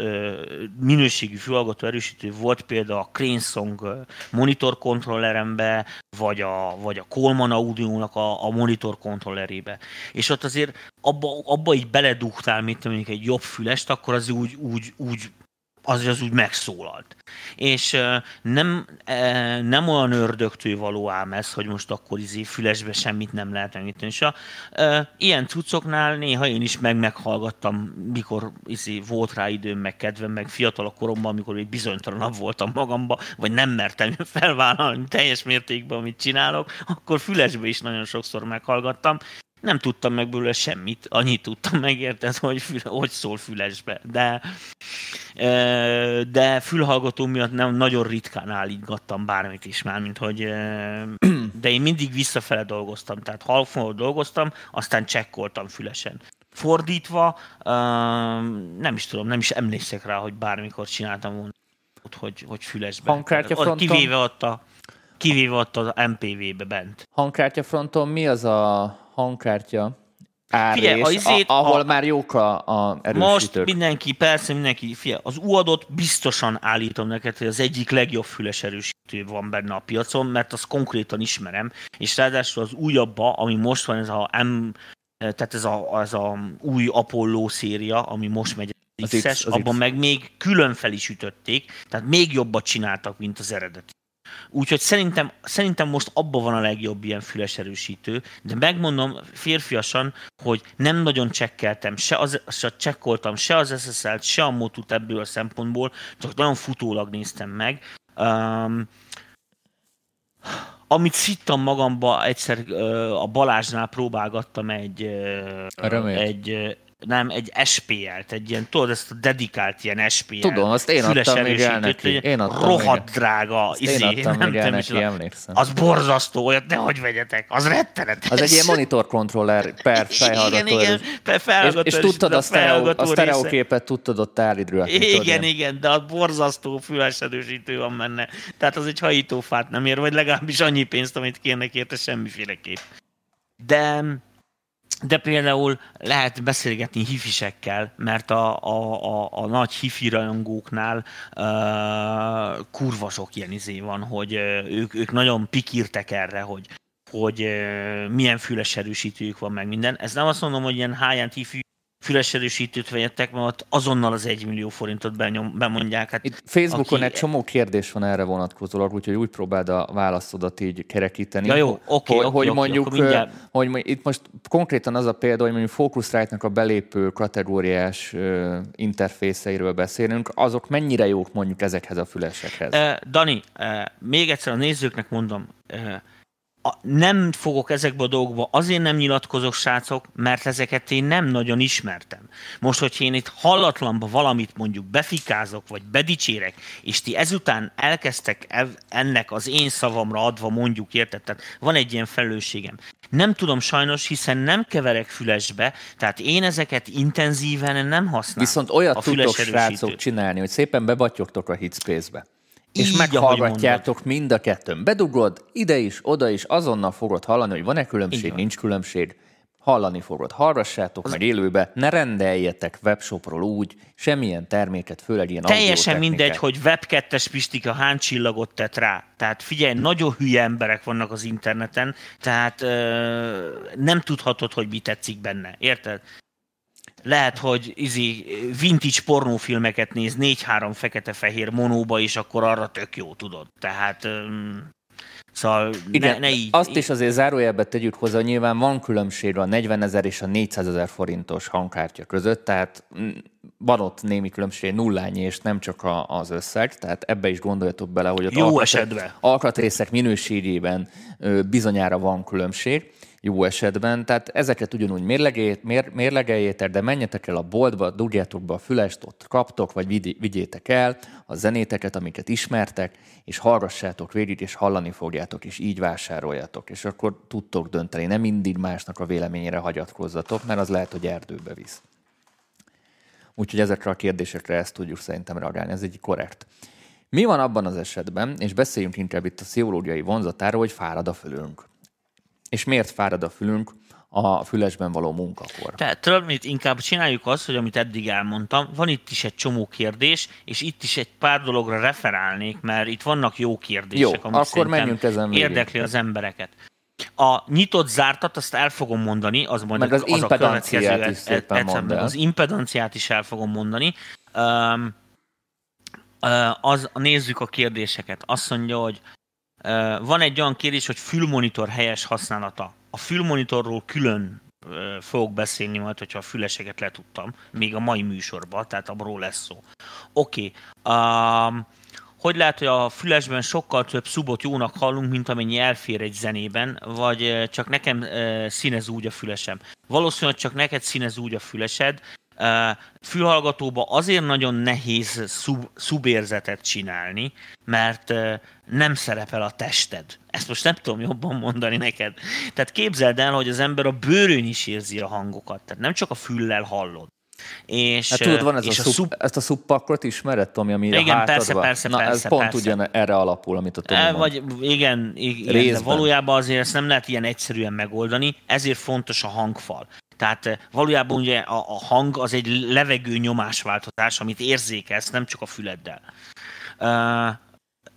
minőségű fülhallgató erősítő volt például a Cranesong monitor kontrollerembe, vagy a, vagy a Coleman Audio-nak a, a monitor kontrollerébe. És ott azért abba, abba így beledugtál, mint mondjuk egy jobb fülest, akkor az úgy, úgy, úgy az, az úgy megszólalt. És nem, nem olyan ördögtől való ám ez, hogy most akkor izé fülesbe semmit nem lehet megnyitni. És a, ilyen cuccoknál néha én is meg meghallgattam, mikor izé volt rá időm, meg kedvem, meg fiatal koromban, amikor egy bizonytalanabb voltam magamba, vagy nem mertem felvállalni teljes mértékben, amit csinálok, akkor fülesbe is nagyon sokszor meghallgattam, nem tudtam meg belőle semmit, annyit tudtam meg, érted, hogy, hogy szól fülesbe, de, de fülhallgató miatt nem nagyon ritkán állítgattam bármit is már, mint hogy de én mindig visszafele dolgoztam, tehát halfon dolgoztam, aztán csekkoltam fülesen. Fordítva, nem is tudom, nem is emlékszek rá, hogy bármikor csináltam volna, hogy, hogy fülesbe. Hangkártya? Kivéve ott a kivéve ott az MPV-be bent. Hangkártya fronton mi az a hangkártya Figyelj, a izét, a, ahol a, már jók a, a erősítők. Most mindenki, persze mindenki, figyelj, az uadot biztosan állítom neked, hogy az egyik legjobb füles erősítő van benne a piacon, mert azt konkrétan ismerem, és ráadásul az újabba, ami most van, ez a M, tehát ez a, ez a új Apollo széria, ami most megy az X-es, abban X. meg még külön fel is ütötték, tehát még jobbat csináltak, mint az eredeti. Úgyhogy szerintem, szerintem most abban van a legjobb ilyen füles erősítő, de megmondom férfiasan, hogy nem nagyon csekkeltem, se, az, se csekkoltam se az SSL-t, se a Motut ebből a szempontból, csak nagyon futólag néztem meg. Um, amit szittam magamba, egyszer a Balázsnál próbálgattam egy, egy, nem, egy SPL-t, egy ilyen, tudod, ezt a dedikált ilyen SPL. Tudom, azt én adtam még el neki. Én adtam rohadt drága, izé, én adtam nem még el neki, emlékszem. Az borzasztó, olyat nehogy vegyetek, az rettenetes. Az egy ilyen monitor controller per fejhallgató. Igen, igen, fejhallgató és, és tudtad a, sztereó, a sztereóképet tudtad ott állítani. Igen, igen, de a borzasztó fülesedősítő van benne. Tehát az egy hajítófát nem ér, vagy legalábbis annyi pénzt, amit kérnek érte semmiféleképp. De de például lehet beszélgetni hifisekkel, mert a, a, a, a nagy hifi rajongóknál uh, kurva sok ilyen izé van, hogy uh, ők, ők nagyon pikírtek erre, hogy hogy uh, milyen füles erősítőjük van meg minden. Ez nem azt mondom, hogy ilyen high-end hifi fülesedősítőt vegyetek, mert ott azonnal az 1 millió forintot benyom, bemondják. Hát, Itt Facebookon aki... egy csomó kérdés van erre vonatkozólag, úgyhogy úgy próbáld a válaszodat így kerekíteni. Ja, jó, oké, hogy, oké, hogy oké, mondjuk, mindjárt... hogy itt most konkrétan az a példa, hogy mondjuk Focusrite-nak a belépő kategóriás uh, interfészeiről beszélünk, azok mennyire jók mondjuk ezekhez a fülesekhez? Uh, Dani, uh, még egyszer a nézőknek mondom, uh, a, nem fogok ezekbe a dolgokba, azért nem nyilatkozok, srácok, mert ezeket én nem nagyon ismertem. Most, hogyha én itt hallatlanba valamit mondjuk befikázok, vagy bedicsérek, és ti ezután elkezdtek ennek az én szavamra adva mondjuk, érted? Tehát van egy ilyen felelősségem. Nem tudom sajnos, hiszen nem keverek fülesbe, tehát én ezeket intenzíven nem használom. Viszont olyat tudtok, srácok, csinálni, hogy szépen bebatyogtok a hitspace-be és Így, meghallgatjátok mind a kettőn. Bedugod ide is, oda is, azonnal fogod hallani, hogy van-e különbség, nincs különbség. Hallani fogod, hallgassátok az... meg élőbe, ne rendeljetek webshopról úgy, semmilyen terméket, főleg ilyen Teljesen mindegy, hogy web 2-es Pistika hány csillagot tett rá. Tehát figyelj, nagyon hülye emberek vannak az interneten, tehát ö, nem tudhatod, hogy mi tetszik benne. Érted? Lehet, hogy izi vintage pornófilmeket néz 4-3 fekete-fehér monóba, és akkor arra tök jó, tudod. Tehát Szóval Igen, ne, ne így. Azt is azért zárójelbe tegyük hozzá, hogy nyilván van különbség a 40 ezer és a 400 ezer forintos hangkártya között, tehát van ott némi különbség nullányi, és nem csak a, az összeg, tehát ebbe is gondoljatok bele, hogy ott Jó alkat, esetben. alkatrészek minőségében bizonyára van különbség jó esetben. Tehát ezeket ugyanúgy mérlegél, mér, mérlegeljétek, de menjetek el a boltba, dugjátok be a fülest, ott kaptok, vagy vigyétek el a zenéteket, amiket ismertek, és hallgassátok végig, és hallani fogjátok, és így vásároljatok. És akkor tudtok dönteni, nem mindig másnak a véleményére hagyatkozzatok, mert az lehet, hogy erdőbe visz. Úgyhogy ezekre a kérdésekre ezt tudjuk szerintem reagálni, ez egy korrekt. Mi van abban az esetben, és beszéljünk inkább itt a pszichológiai vonzatáról, hogy fárad a fülünk. És miért fárad a fülünk a fülesben való munkakor? Tehát tudod, mit inkább csináljuk azt, hogy amit eddig elmondtam, van itt is egy csomó kérdés, és itt is egy pár dologra referálnék, mert itt vannak jó kérdések, jó, akkor menjünk ezen érdekli az embereket. A nyitott zártat, azt el fogom mondani, az majd Meg az, az a következő is szépen mond Az impedanciát is el fogom mondani. Um, az, nézzük a kérdéseket. Azt mondja, hogy van egy olyan kérdés, hogy fülmonitor helyes használata. A fülmonitorról külön fogok beszélni majd, hogyha a füleseket letudtam, még a mai műsorban, tehát abról lesz szó. Oké. Okay. Um, hogy lehet, hogy a fülesben sokkal több szubot jónak hallunk, mint amennyi elfér egy zenében, vagy csak nekem színez úgy a fülesem. Valószínűleg csak neked színez úgy a fülesed, fülhallgatóba azért nagyon nehéz szub, szubérzetet csinálni, mert nem szerepel a tested. Ezt most nem tudom jobban mondani neked. Tehát képzeld el, hogy az ember a bőrön is érzi a hangokat. Tehát nem csak a füllel hallod. És, hát tudod, van ez a, a szub, ezt a szubpakkot ismered, Tomi, ami igen, a persze, persze, Na, persze, ez pont persze. ugyan erre alapul, amit a Tomi e, Vagy igen, igen de valójában azért ezt nem lehet ilyen egyszerűen megoldani, ezért fontos a hangfal. Tehát eh, valójában ugye a, a hang az egy levegő nyomásváltozás, amit érzékelsz, nem csak a füleddel. Uh,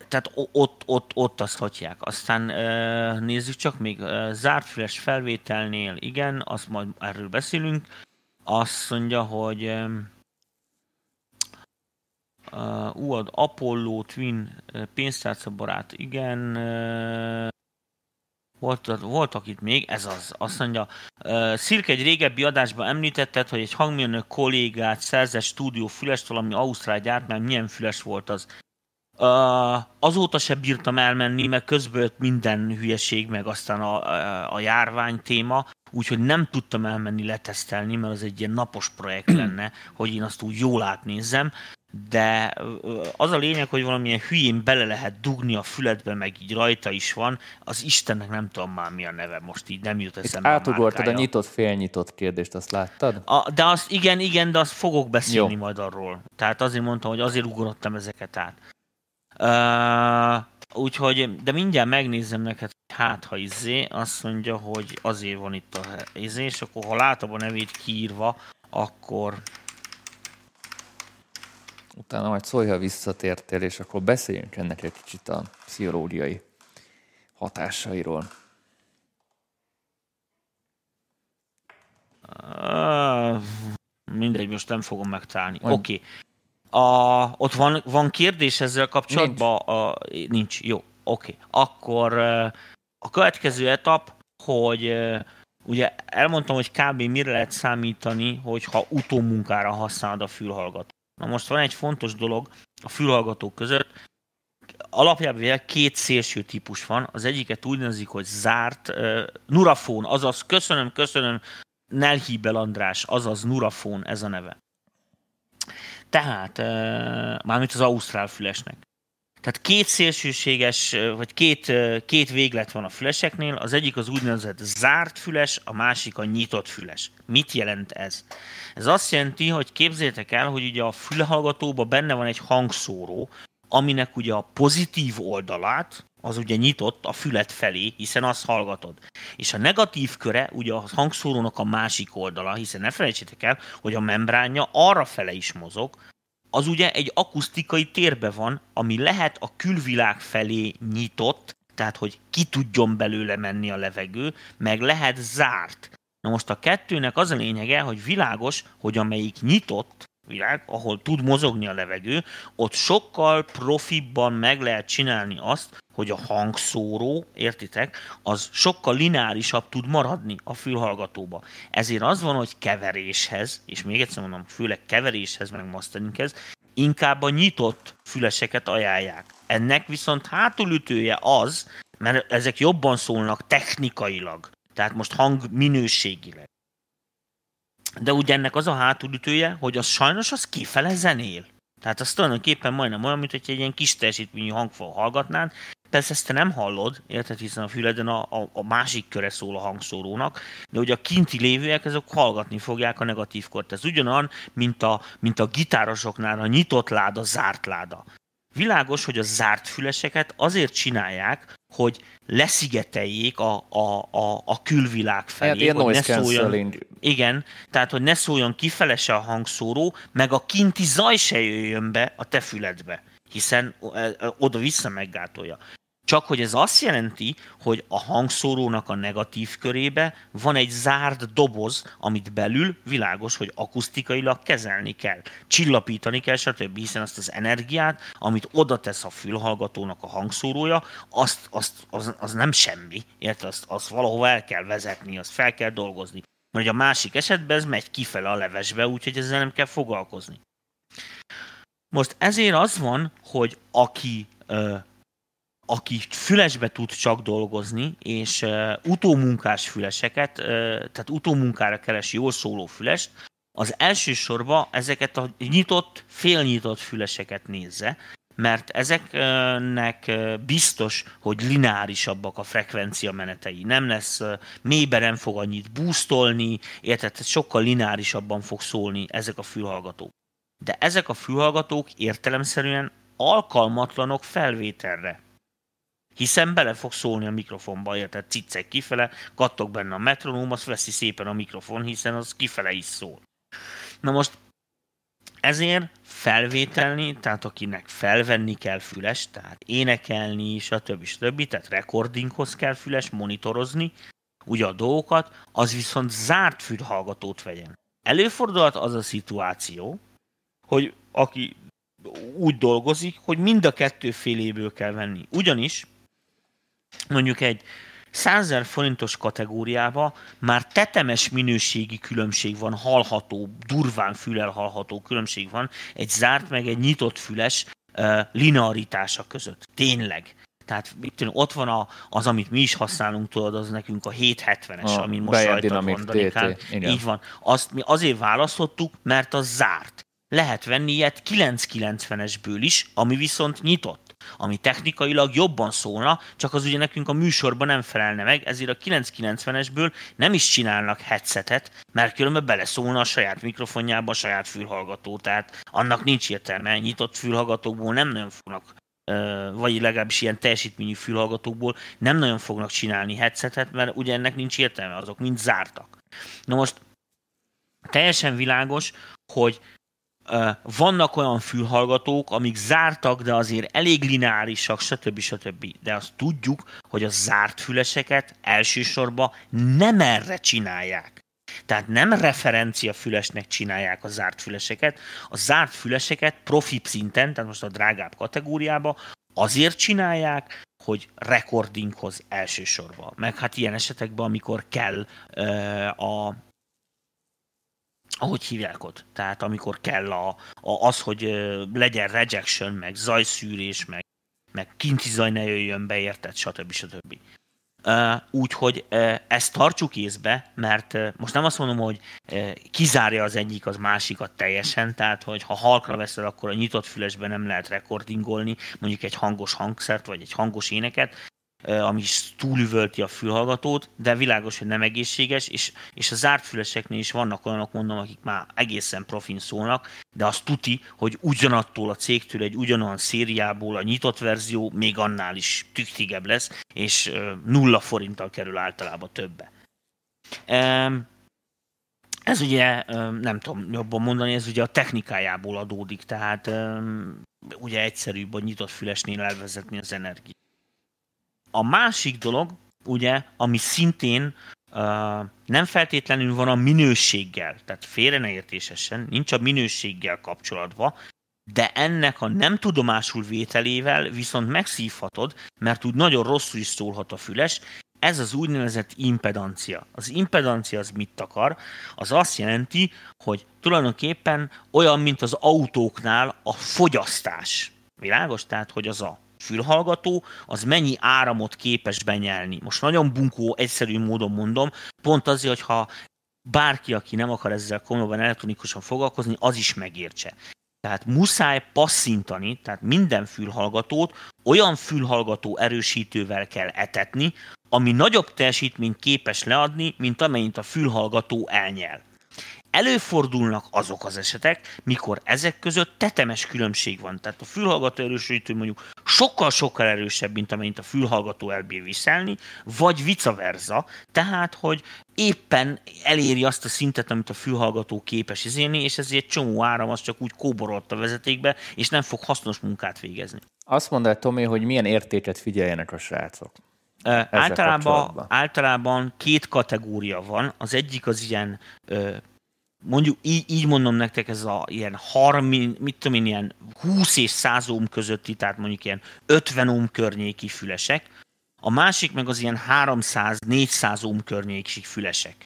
tehát ott, ott, ott azt hagyják. Aztán uh, nézzük csak még, uh, zárt füles felvételnél, igen, azt majd erről beszélünk. Azt mondja, hogy um, uh, UAD Apollo Twin pénztárca barát, igen, uh, volt, voltak itt még, ez az, azt mondja, uh, Szirk egy régebbi adásban említetted, hogy egy hangmérnök kollégát szerzett stúdió fülestől, ami Ausztrál mert milyen füles volt az. Uh, azóta se bírtam elmenni, mert közben minden hülyeség, meg aztán a, a, a járvány téma, úgyhogy nem tudtam elmenni letesztelni, mert az egy ilyen napos projekt lenne, hogy én azt úgy jól átnézzem de az a lényeg, hogy valamilyen hülyén bele lehet dugni a füledbe, meg így rajta is van, az Istennek nem tudom már mi a neve, most így nem jut eszembe Átugortad a, a nyitott, félnyitott kérdést, azt láttad? A, de azt igen, igen, de azt fogok beszélni Jó. majd arról. Tehát azért mondtam, hogy azért ugorottam ezeket át. Uh, úgyhogy, de mindjárt megnézem neked, hát ha izé, azt mondja, hogy azért van itt a izé, és akkor ha látom a nevét kiírva, akkor utána majd szólj, ha visszatértél, és akkor beszéljünk ennek egy kicsit a pszichológiai hatásairól. Uh, mindegy, most nem fogom megtalálni. Oké. Okay. A, ott van, van kérdés ezzel kapcsolatban? Nincs. A, nincs. Jó, oké. Okay. Akkor a következő etap, hogy ugye elmondtam, hogy kb. mire lehet számítani, hogyha utómunkára használod a fülhallgatót. Na most van egy fontos dolog a fülhallgatók között, alapjában két szélső típus van. Az egyiket úgy nevezik, hogy zárt uh, nurafón, azaz köszönöm, köszönöm, Nelhibel András, azaz nurafón ez a neve. Tehát, mármint az ausztrál fülesnek. Tehát két szélsőséges, vagy két, két véglet van a füleseknél, az egyik az úgynevezett zárt füles, a másik a nyitott füles. Mit jelent ez? Ez azt jelenti, hogy képzeljétek el, hogy ugye a fülhallgatóban benne van egy hangszóró, aminek ugye a pozitív oldalát, az ugye nyitott a fület felé, hiszen azt hallgatod. És a negatív köre ugye a hangszórónak a másik oldala, hiszen ne felejtsétek el, hogy a membránja arra fele is mozog, az ugye egy akusztikai térbe van, ami lehet a külvilág felé nyitott, tehát hogy ki tudjon belőle menni a levegő, meg lehet zárt. Na most a kettőnek az a lényege, hogy világos, hogy amelyik nyitott, világ, ahol tud mozogni a levegő, ott sokkal profibban meg lehet csinálni azt, hogy a hangszóró, értitek, az sokkal lineárisabb tud maradni a fülhallgatóba. Ezért az van, hogy keveréshez, és még egyszer mondom, főleg keveréshez, meg masteringhez, inkább a nyitott füleseket ajánlják. Ennek viszont hátulütője az, mert ezek jobban szólnak technikailag, tehát most hang minőségileg. De ugye ennek az a hátulütője, hogy az sajnos az kifele zenél. Tehát az tulajdonképpen majdnem olyan, mint hogy egy ilyen kis teljesítményű hangfal hallgatnán, Persze ezt te nem hallod, érted, hiszen a füleden a, a, a másik köre szól a hangszórónak, de ugye a kinti lévőek, ezek hallgatni fogják a negatív kort. Ez ugyanolyan, mint a, mint a gitárosoknál a nyitott láda, zárt láda. Világos, hogy a zárt füleseket azért csinálják, hogy leszigeteljék a, a, a, a külvilág felé. Hát hogy ne szóljon, igen, tehát hogy ne szóljon kifele se a hangszóró, meg a kinti zaj se jöjjön be a te füledbe, hiszen oda-vissza meggátolja. Csak hogy ez azt jelenti, hogy a hangszórónak a negatív körébe van egy zárt doboz, amit belül világos, hogy akusztikailag kezelni kell, csillapítani kell, stb. Hiszen azt az energiát, amit oda tesz a fülhallgatónak a hangszórója, azt, azt, az, az nem semmi, érted? Azt, azt valahova el kell vezetni, azt fel kell dolgozni. Mert a másik esetben ez megy kifele a levesbe, úgyhogy ezzel nem kell foglalkozni. Most ezért az van, hogy aki ö, aki fülesbe tud csak dolgozni, és uh, utómunkás füleseket, uh, tehát utómunkára keres jól szóló fülest, az elsősorban ezeket a nyitott, félnyitott füleseket nézze, mert ezeknek biztos, hogy lineárisabbak a frekvencia menetei. Nem lesz, mélyben nem fog annyit boostolni, érted? Sokkal lineárisabban fog szólni ezek a fülhallgatók. De ezek a fülhallgatók értelemszerűen alkalmatlanok felvételre. Hiszen bele fog szólni a mikrofonba, érted? Ciccek kifele, kattog benne a metronóm, az veszi szépen a mikrofon, hiszen az kifele is szól. Na most ezért felvételni, tehát akinek felvenni kell füles, tehát énekelni, stb. stb. Tehát recordinghoz kell füles, monitorozni, ugye a dolgokat, az viszont zárt fülhallgatót vegyen. Előfordulhat az a szituáció, hogy aki úgy dolgozik, hogy mind a kettő féléből kell venni. Ugyanis mondjuk egy 100 forintos kategóriába már tetemes minőségi különbség van, hallható, durván fülel hallható különbség van egy zárt meg egy nyitott füles uh, linearitása között. Tényleg. Tehát itt ott van a, az, amit mi is használunk, tudod, az nekünk a 770-es, a amin most rajta van, Így van. Azt mi azért választottuk, mert az zárt. Lehet venni ilyet 990-esből is, ami viszont nyitott ami technikailag jobban szólna, csak az ugye nekünk a műsorban nem felelne meg, ezért a 990-esből nem is csinálnak headsetet, mert különben beleszólna a saját mikrofonjába a saját fülhallgató, tehát annak nincs értelme, nyitott fülhallgatókból nem nagyon fognak vagy legalábbis ilyen teljesítményű fülhallgatókból nem nagyon fognak csinálni headsetet, mert ugye ennek nincs értelme, azok mind zártak. Na most teljesen világos, hogy vannak olyan fülhallgatók, amik zártak, de azért elég lineárisak, stb. stb. De azt tudjuk, hogy a zárt füleseket elsősorban nem erre csinálják. Tehát nem referencia fülesnek csinálják a zárt füleseket. A zárt füleseket profi szinten, tehát most a drágább kategóriába, azért csinálják, hogy recordinghoz elsősorban. Meg hát ilyen esetekben, amikor kell a, ahogy hívják ott. Tehát amikor kell a, a, az, hogy legyen rejection, meg zajszűrés, meg, meg kinti zaj ne jöjjön be, érted, stb. stb. Úgyhogy ezt tartsuk észbe, mert most nem azt mondom, hogy kizárja az egyik az másikat teljesen, tehát hogy ha halkra veszel, akkor a nyitott fülesben nem lehet recordingolni, mondjuk egy hangos hangszert, vagy egy hangos éneket, ami túlüvölti a fülhallgatót, de világos, hogy nem egészséges, és, és a zárt füleseknél is vannak olyanok, mondom, akik már egészen profin szólnak, de azt tuti, hogy ugyanattól a cégtől egy ugyanolyan szériából a nyitott verzió még annál is tüktigebb lesz, és nulla forinttal kerül általában többe. Ez ugye, nem tudom jobban mondani, ez ugye a technikájából adódik, tehát ugye egyszerűbb a nyitott fülesnél elvezetni az energiát. A másik dolog, ugye, ami szintén uh, nem feltétlenül van a minőséggel, tehát félre ne értésesen, nincs a minőséggel kapcsolatban, de ennek a nem tudomásul vételével viszont megszívhatod, mert úgy nagyon rosszul is szólhat a füles, ez az úgynevezett impedancia. Az impedancia az mit akar? Az azt jelenti, hogy tulajdonképpen olyan, mint az autóknál a fogyasztás. Világos? Tehát, hogy az a fülhallgató, az mennyi áramot képes benyelni. Most nagyon bunkó, egyszerű módon mondom, pont azért, hogyha bárki, aki nem akar ezzel komolyan elektronikusan foglalkozni, az is megértse. Tehát muszáj passzintani, tehát minden fülhallgatót olyan fülhallgató erősítővel kell etetni, ami nagyobb teljesítményt képes leadni, mint amennyit a fülhallgató elnyel. Előfordulnak azok az esetek, mikor ezek között tetemes különbség van. Tehát a fülhallgató erősítő mondjuk sokkal-sokkal erősebb, mint amennyit a fülhallgató elbír viselni, vagy vice versa, tehát, hogy éppen eléri azt a szintet, amit a fülhallgató képes izélni, és ezért csomó áram az csak úgy kóborolt a vezetékbe, és nem fog hasznos munkát végezni. Azt mondod, Tomi, hogy milyen értéket figyeljenek a srácok. Ezzel általában, általában két kategória van. Az egyik az ilyen mondjuk így, így mondom nektek, ez a ilyen 30, mit tudom én, ilyen 20 és 100 ohm közötti, tehát mondjuk ilyen 50 ohm környéki fülesek, a másik meg az ilyen 300-400 ohm környéki fülesek.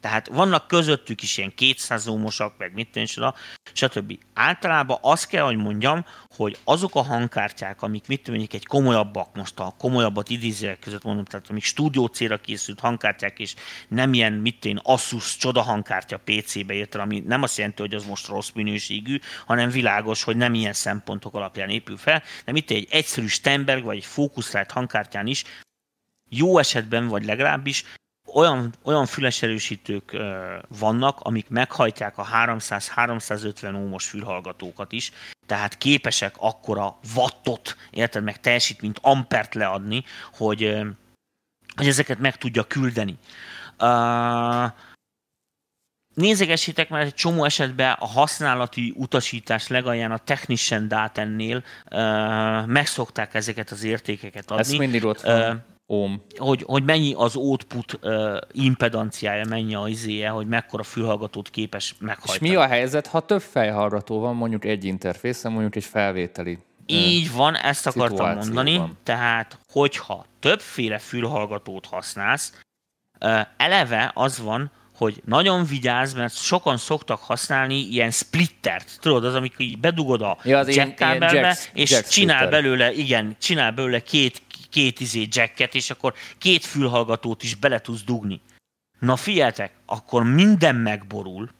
Tehát vannak közöttük is ilyen 200 ómosak, meg mit tudom, stb. Általában azt kell, hogy mondjam, hogy azok a hangkártyák, amik mit tudom, egy komolyabbak, most a komolyabbat idézőek között mondom, tehát amik stúdió célra készült hangkártyák, és nem ilyen, mit én, Asus csoda hangkártya PC-be érte, ami nem azt jelenti, hogy az most rossz minőségű, hanem világos, hogy nem ilyen szempontok alapján épül fel, de mit egy egyszerű Stenberg vagy egy fókuszrált hangkártyán is jó esetben, vagy legalábbis olyan, olyan füleserősítők vannak, amik meghajtják a 300-350 ómos fülhallgatókat is, tehát képesek akkora wattot, érted, meg teljesítményt, ampert leadni, hogy, hogy ezeket meg tudja küldeni. Uh, Nézegessétek, mert egy csomó esetben a használati utasítás legalján a technician dátennél uh, megszokták ezeket az értékeket adni. Ezt mindig ott van. Uh, ohm. Hogy, hogy mennyi az output uh, impedanciája, mennyi a izéje, hogy mekkora fülhallgatót képes meghajtani. És mi a helyzet, ha több fejhallgató van, mondjuk egy interfészen, mondjuk egy felvételi így van, ezt akartam mondani. Tehát, hogyha többféle fülhallgatót használsz, eleve az van, hogy nagyon vigyázz, mert sokan szoktak használni ilyen splittert, tudod, az, amikor így bedugod a ja, jack kábelbe, és jack csinál splitter. belőle, igen, csinál belőle két két izé jacket, és akkor két fülhallgatót is bele tudsz dugni. Na figyeltek, akkor minden megborul,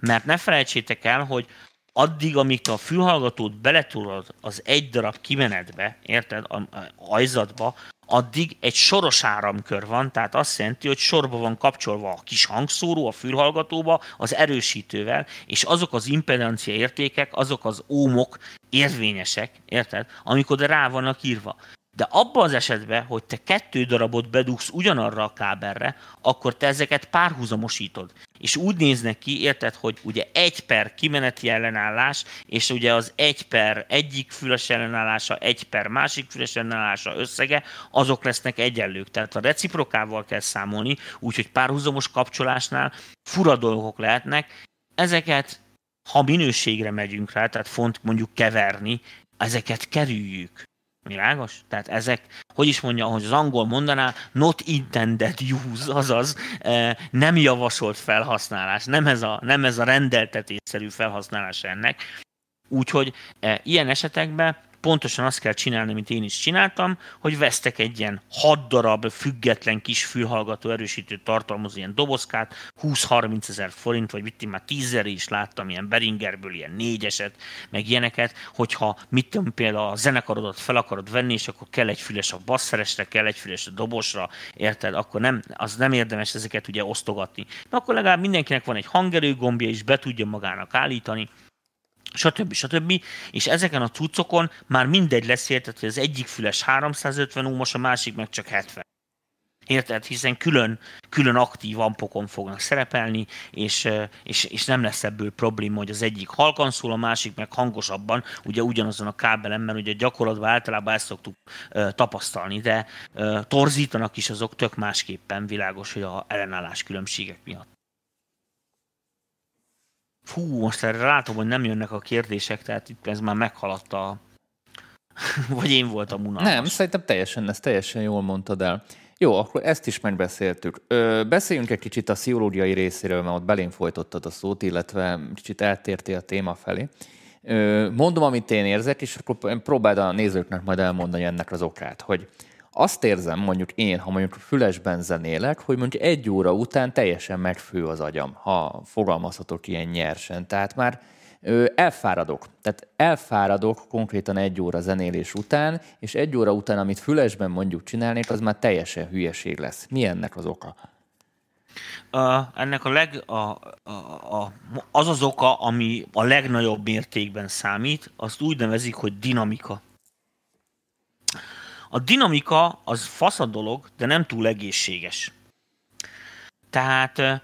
mert ne felejtsétek el, hogy addig, amíg te a fülhallgatót beletudod az egy darab kimenetbe, érted, a, a ajzatba, addig egy soros áramkör van, tehát azt jelenti, hogy sorba van kapcsolva a kis hangszóró a fülhallgatóba az erősítővel, és azok az impedancia értékek, azok az ómok érvényesek, érted, amikor rá vannak írva. De abban az esetben, hogy te kettő darabot bedugsz ugyanarra a kábelre, akkor te ezeket párhuzamosítod. És úgy néznek ki, érted, hogy ugye egy per kimeneti ellenállás, és ugye az egy per egyik füles ellenállása, egy per másik füles ellenállása összege, azok lesznek egyenlők. Tehát a reciprokával kell számolni, úgyhogy párhuzamos kapcsolásnál fura dolgok lehetnek. Ezeket, ha minőségre megyünk rá, tehát font mondjuk keverni, ezeket kerüljük Világos? Tehát ezek, hogy is mondja, hogy az angol mondaná, not intended use, azaz eh, nem javasolt felhasználás, nem ez a, nem ez a rendeltetésszerű felhasználás ennek. Úgyhogy e, ilyen esetekben pontosan azt kell csinálni, mint én is csináltam, hogy vesztek egy ilyen 6 darab független kis fülhallgató erősítő tartalmazó ilyen dobozkát, 20-30 ezer forint, vagy mit már 10 is láttam ilyen Beringerből ilyen négyeset, meg ilyeneket, hogyha mit tudom, például a zenekarodat fel akarod venni, és akkor kell egy füles a basszeresre, kell egy füles a dobosra, érted? Akkor nem, az nem érdemes ezeket ugye osztogatni. De akkor legalább mindenkinek van egy hangerő gombja, és be tudja magának állítani, stb. stb. És ezeken a cuccokon már mindegy lesz, érted, hogy az egyik füles 350 ómos, a másik meg csak 70. Érted? Hiszen külön, külön aktív ampokon fognak szerepelni, és, és, és nem lesz ebből probléma, hogy az egyik halkan szól, a másik meg hangosabban, ugye ugyanazon a kábelen, mert ugye gyakorlatban általában ezt szoktuk uh, tapasztalni, de uh, torzítanak is azok tök másképpen világos, hogy a ellenállás különbségek miatt. Fú, most erre látom, hogy nem jönnek a kérdések, tehát itt ez már meghaladta Vagy én voltam unalmas. Nem, szerintem teljesen, ezt teljesen jól mondtad el. Jó, akkor ezt is megbeszéltük. Ö, beszéljünk egy kicsit a pszichológiai részéről, mert ott belén folytottad a szót, illetve kicsit eltértél a téma felé. Ö, mondom, amit én érzek, és akkor próbáld a nézőknek majd elmondani ennek az okát, hogy azt érzem, mondjuk én, ha mondjuk fülesben zenélek, hogy mondjuk egy óra után teljesen megfő az agyam, ha fogalmazhatok ilyen nyersen. Tehát már ö, elfáradok. Tehát elfáradok konkrétan egy óra zenélés után, és egy óra után, amit fülesben mondjuk csinálnék, az már teljesen hülyeség lesz. Mi ennek az oka? Uh, ennek a leg, a, a, a, az az oka, ami a legnagyobb mértékben számít, azt úgy nevezik, hogy dinamika. A dinamika az fasz a dolog, de nem túl egészséges. Tehát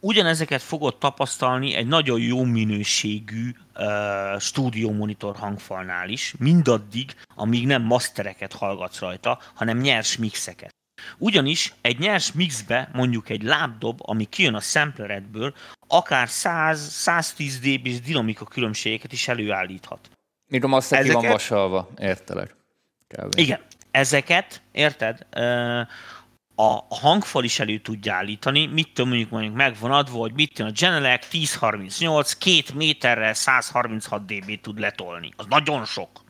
ugyanezeket fogod tapasztalni egy nagyon jó minőségű uh, stúdió monitor hangfalnál is, mindaddig, amíg nem mastereket hallgatsz rajta, hanem nyers mixeket. Ugyanis egy nyers mixbe mondjuk egy lábdob, ami kijön a sampleredből, akár 100-110 dB-s dinamika különbségeket is előállíthat. Míg a master Ezeket... van vasalva, értelek. Kb. Igen, ezeket, érted? a hangfal is elő tudja állítani, mit tudom, mondjuk mondjuk megvan adva, hogy mit tudom, a Genelec 1038 2 méterre 136 dB tud letolni. Az nagyon sok.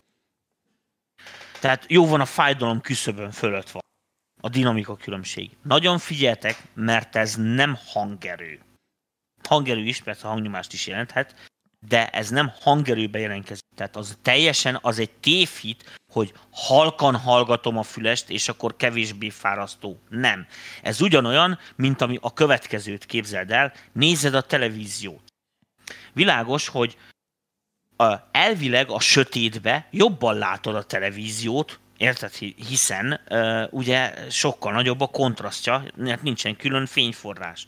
Tehát jó van a fájdalom küszöbön fölött van. A dinamika különbség. Nagyon figyeltek, mert ez nem hangerő. Hangerő is, persze hangnyomást is jelenthet, de ez nem hangerőbe jelentkezik. Tehát az teljesen az egy tévhit, hogy halkan hallgatom a fülest, és akkor kevésbé fárasztó. Nem. Ez ugyanolyan, mint ami a következőt képzeld el, nézed a televíziót. Világos, hogy a, elvileg a sötétbe jobban látod a televíziót, érted? Hiszen uh, ugye sokkal nagyobb a kontrasztja, mert nincsen külön fényforrás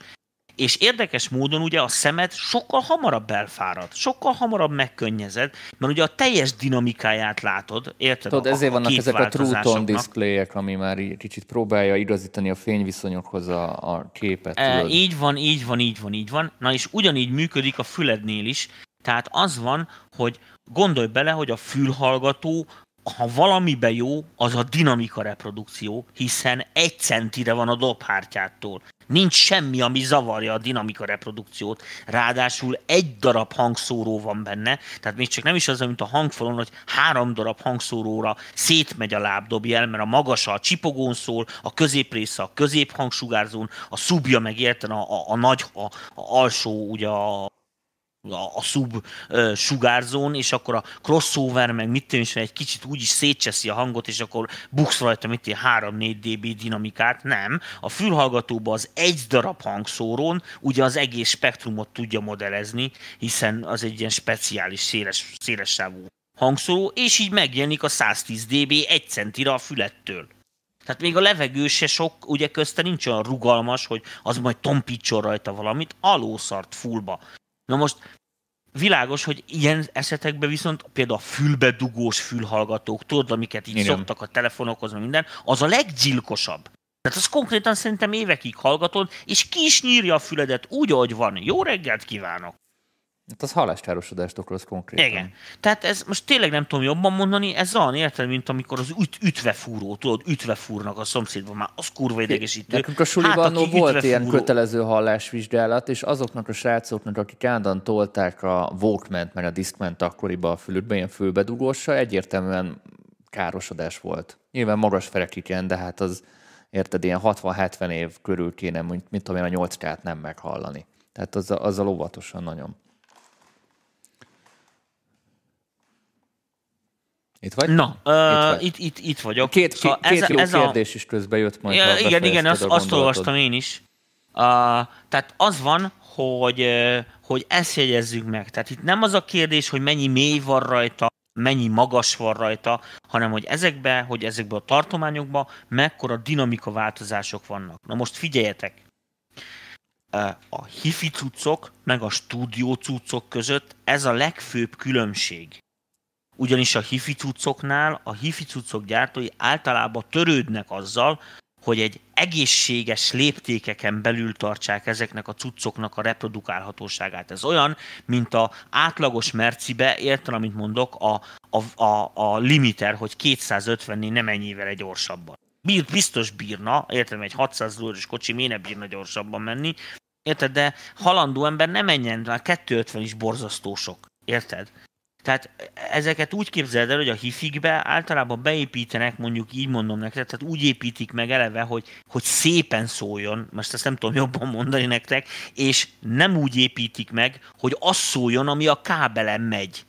és érdekes módon ugye a szemed sokkal hamarabb elfárad, sokkal hamarabb megkönnyezed, mert ugye a teljes dinamikáját látod, érted? Tudod, ezért a, vannak ezek a True Tone displayek, ami már így kicsit próbálja igazítani a fényviszonyokhoz a, a képet. E, így van, így van, így van, így van. Na és ugyanígy működik a fülednél is. Tehát az van, hogy gondolj bele, hogy a fülhallgató ha valamibe jó, az a dinamika reprodukció, hiszen egy centire van a dobhártyától. Nincs semmi, ami zavarja a dinamika reprodukciót. Ráadásul egy darab hangszóró van benne, tehát még csak nem is az, mint a hangfalon, hogy három darab hangszóróra szétmegy a lábdobjel, mert a magasa a csipogón szól, a középrésze a középhangsugárзón, a szubja meg érten a, a, a nagy, a, a alsó, ugye a a, a sub uh, sugárzón, és akkor a crossover, meg mit tudom is, egy kicsit úgy is szétcseszi a hangot, és akkor buksz rajta mit 3-4 dB dinamikát. Nem. A fülhallgatóban az egy darab hangszórón ugye az egész spektrumot tudja modellezni, hiszen az egy ilyen speciális széles, széles sávú hangszóró, és így megjelenik a 110 dB egy centire a fülettől. Tehát még a levegő se sok, ugye közte nincs olyan rugalmas, hogy az majd tompítson rajta valamit, alószart fullba. Na most világos, hogy ilyen esetekben viszont például a fülbedugós fülhallgatók, tudod, amiket így Igen. szoktak a telefonokhoz, minden, az a leggyilkosabb. Tehát az konkrétan szerintem évekig hallgatod, és ki is nyírja a füledet úgy, ahogy van. Jó reggelt kívánok! Hát az halláskárosodást okoz konkrétan. Igen. Tehát ez most tényleg nem tudom jobban mondani, ez olyan érted, mint amikor az üt, ütve fúró, tudod, ütve fúrnak a szomszédban, már az kurva idegesítő. Nekünk a suliban hát, volt ilyen fúró... kötelező hallásvizsgálat, és azoknak a srácoknak, akik állandóan tolták a walkman meg a discman akkoriban a fülükben, ilyen fülbedugóssal, egyértelműen károsodás volt. Nyilván magas ferekiken, de hát az, érted, ilyen 60-70 év körül kéne, mint, mint tudom én, a nyolckát nem meghallani. Tehát az, azzal óvatosan nagyon. Itt vagy? Na, uh, itt, vagy. Itt, itt, itt vagyok. Két, szóval két ez, jó ez kérdés a... is közben jött majd. Ja, igen, igen, azt, azt olvastam én is. Uh, tehát az van, hogy, hogy ezt jegyezzük meg. Tehát itt nem az a kérdés, hogy mennyi mély van rajta, mennyi magas van rajta, hanem hogy ezekbe, hogy ezekbe a tartományokba mekkora dinamika változások vannak. Na most figyeljetek, a hifi cuccok meg a stúdió cuccok között ez a legfőbb különbség ugyanis a hifi cuccoknál a hifi cuccok gyártói általában törődnek azzal, hogy egy egészséges léptékeken belül tartsák ezeknek a cuccoknak a reprodukálhatóságát. Ez olyan, mint a átlagos mercibe, értem, amit mondok, a, a, a, a limiter, hogy 250-nél nem ennyivel gyorsabban. Bír, biztos bírna, értem, egy 600 lóerős kocsi miért ne bírna gyorsabban menni, érted, de halandó ember nem menjen, már 250 is borzasztó sok, érted? Tehát ezeket úgy képzeld el, hogy a hifikbe általában beépítenek, mondjuk így mondom nektek, tehát úgy építik meg eleve, hogy, hogy szépen szóljon, most ezt nem tudom jobban mondani nektek, és nem úgy építik meg, hogy az szóljon, ami a kábelen megy.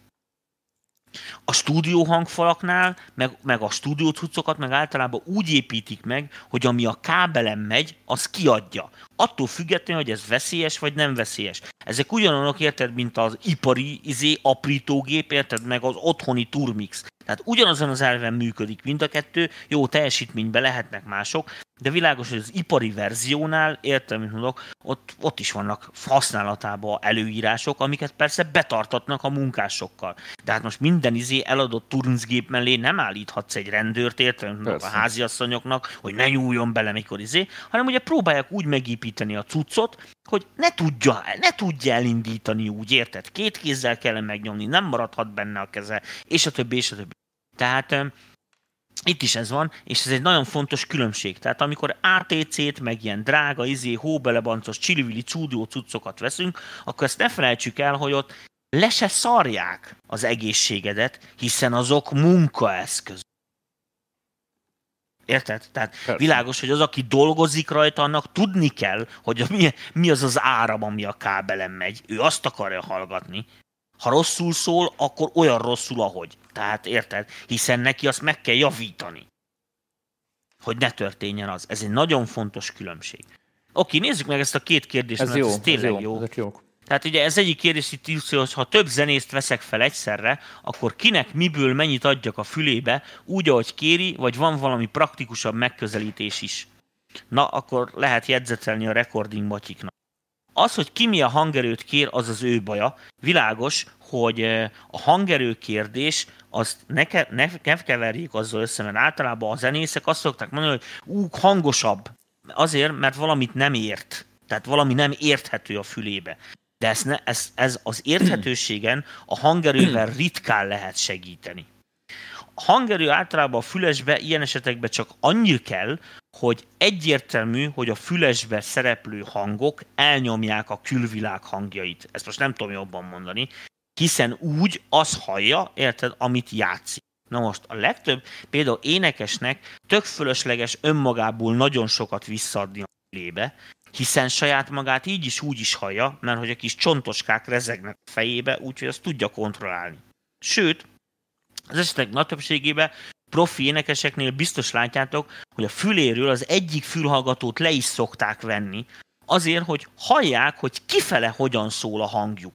A stúdió hangfalaknál, meg, meg a stúdió cuccokat meg általában úgy építik meg, hogy ami a kábelen megy, az kiadja. Attól függetlenül, hogy ez veszélyes vagy nem veszélyes. Ezek ugyanolyanok, érted, mint az ipari izé, aprítógép, érted, meg az otthoni turmix. Tehát ugyanazon az elven működik mind a kettő, jó teljesítményben lehetnek mások, de világos, hogy az ipari verziónál, értem, mint mondok, ott, ott is vannak használatában előírások, amiket persze betartatnak a munkásokkal. De hát most minden izé eladott turncgép mellé nem állíthatsz egy rendőrt, értem, mint a háziasszonyoknak, hogy ne nyúljon bele, mikor izé, hanem ugye próbálják úgy megépíteni a cuccot, hogy ne tudja, ne tudja elindítani úgy, érted? Két kézzel kell megnyomni, nem maradhat benne a keze, és a többi, és a többi. Tehát itt is ez van, és ez egy nagyon fontos különbség. Tehát amikor ATC-t, meg ilyen drága, izé, hóbelebancos, csillivili, cúdió cuccokat veszünk, akkor ezt ne felejtsük el, hogy ott le se szarják az egészségedet, hiszen azok munkaeszköz. Érted? Tehát Persze. világos, hogy az, aki dolgozik rajta, annak tudni kell, hogy mi, mi az az áram, ami a kábelen megy. Ő azt akarja hallgatni. Ha rosszul szól, akkor olyan rosszul, ahogy. Tehát érted? Hiszen neki azt meg kell javítani. Hogy ne történjen az. Ez egy nagyon fontos különbség. Oké, nézzük meg ezt a két kérdést, ez mert jó, ez tényleg ez jó. jó. Tehát ugye ez egyik kérdés itt hogy ha több zenészt veszek fel egyszerre, akkor kinek miből mennyit adjak a fülébe, úgy, ahogy kéri, vagy van valami praktikusabb megközelítés is. Na, akkor lehet jegyzetelni a recording matyiknak. Az, hogy ki mi a hangerőt kér, az az ő baja. Világos, hogy a hangerő kérdés, azt ne, ke, ne, ne keverjék azzal össze, mert általában a zenészek azt szokták mondani, hogy ú, hangosabb. Azért, mert valamit nem ért. Tehát valami nem érthető a fülébe de ez, ne, ez, ez az érthetőségen a hangerővel ritkán lehet segíteni. A hangerő általában a fülesbe ilyen esetekben csak annyi kell, hogy egyértelmű, hogy a fülesbe szereplő hangok elnyomják a külvilág hangjait. Ezt most nem tudom jobban mondani, hiszen úgy az hallja, érted, amit játszik. Na most a legtöbb, például énekesnek tök fölösleges önmagából nagyon sokat visszaadni a lébe, hiszen saját magát így is úgy is hallja, mert hogy a kis csontoskák rezegnek a fejébe, úgyhogy azt tudja kontrollálni. Sőt, az esetek nagy többségében profi énekeseknél biztos látjátok, hogy a füléről az egyik fülhallgatót le is szokták venni, azért, hogy hallják, hogy kifele hogyan szól a hangjuk.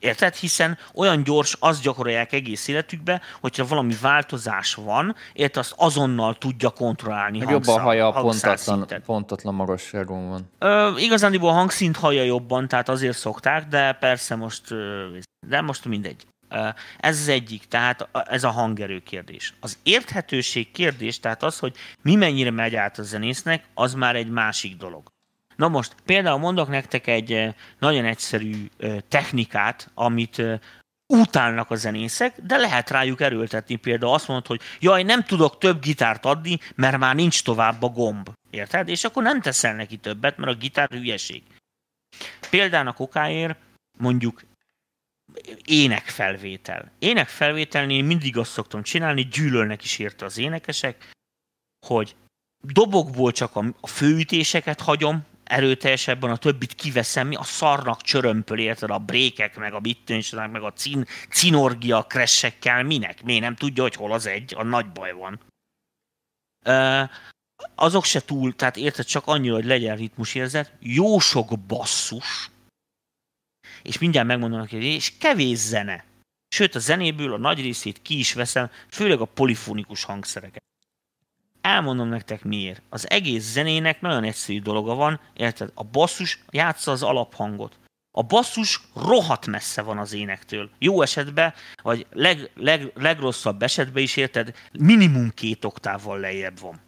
Érted? Hiszen olyan gyors, azt gyakorolják egész életükbe, hogyha valami változás van, érted, azt azonnal tudja kontrollálni. Hogy jobban hallja a pontatlan, pontatlan magasságon van. Ö, igazándiból a hangszint hallja jobban, tehát azért szokták, de persze most, de most mindegy. Ez az egyik, tehát ez a hangerő kérdés. Az érthetőség kérdés, tehát az, hogy mi mennyire megy át a zenésznek, az már egy másik dolog. Na most például mondok nektek egy nagyon egyszerű technikát, amit utálnak a zenészek, de lehet rájuk erőltetni. Például azt mondod, hogy jaj, nem tudok több gitárt adni, mert már nincs tovább a gomb. Érted? És akkor nem teszel neki többet, mert a gitár hülyeség. Példának okáért mondjuk énekfelvétel. Énekfelvételnél mindig azt szoktam csinálni, gyűlölnek is érte az énekesek, hogy dobokból csak a főütéseket hagyom, erőteljesebben, a többit kiveszem, a szarnak csörömpöl, érted, a brékek, meg a bittőnysnek, meg a cin, cinorgia kressekkel, minek? Miért nem tudja, hogy hol az egy? A nagy baj van. Uh, azok se túl, tehát érted, csak annyi, hogy legyen ritmusérzet, jó sok basszus, és mindjárt megmondom hogy és kevés zene. Sőt, a zenéből a nagy részét ki is veszem, főleg a polifonikus hangszereket. Elmondom nektek miért. Az egész zenének nagyon egyszerű dolga van, érted? A basszus játsza az alaphangot. A basszus rohadt messze van az énektől. Jó esetben, vagy leg, leg, legrosszabb esetben is érted, minimum két oktávval lejjebb van.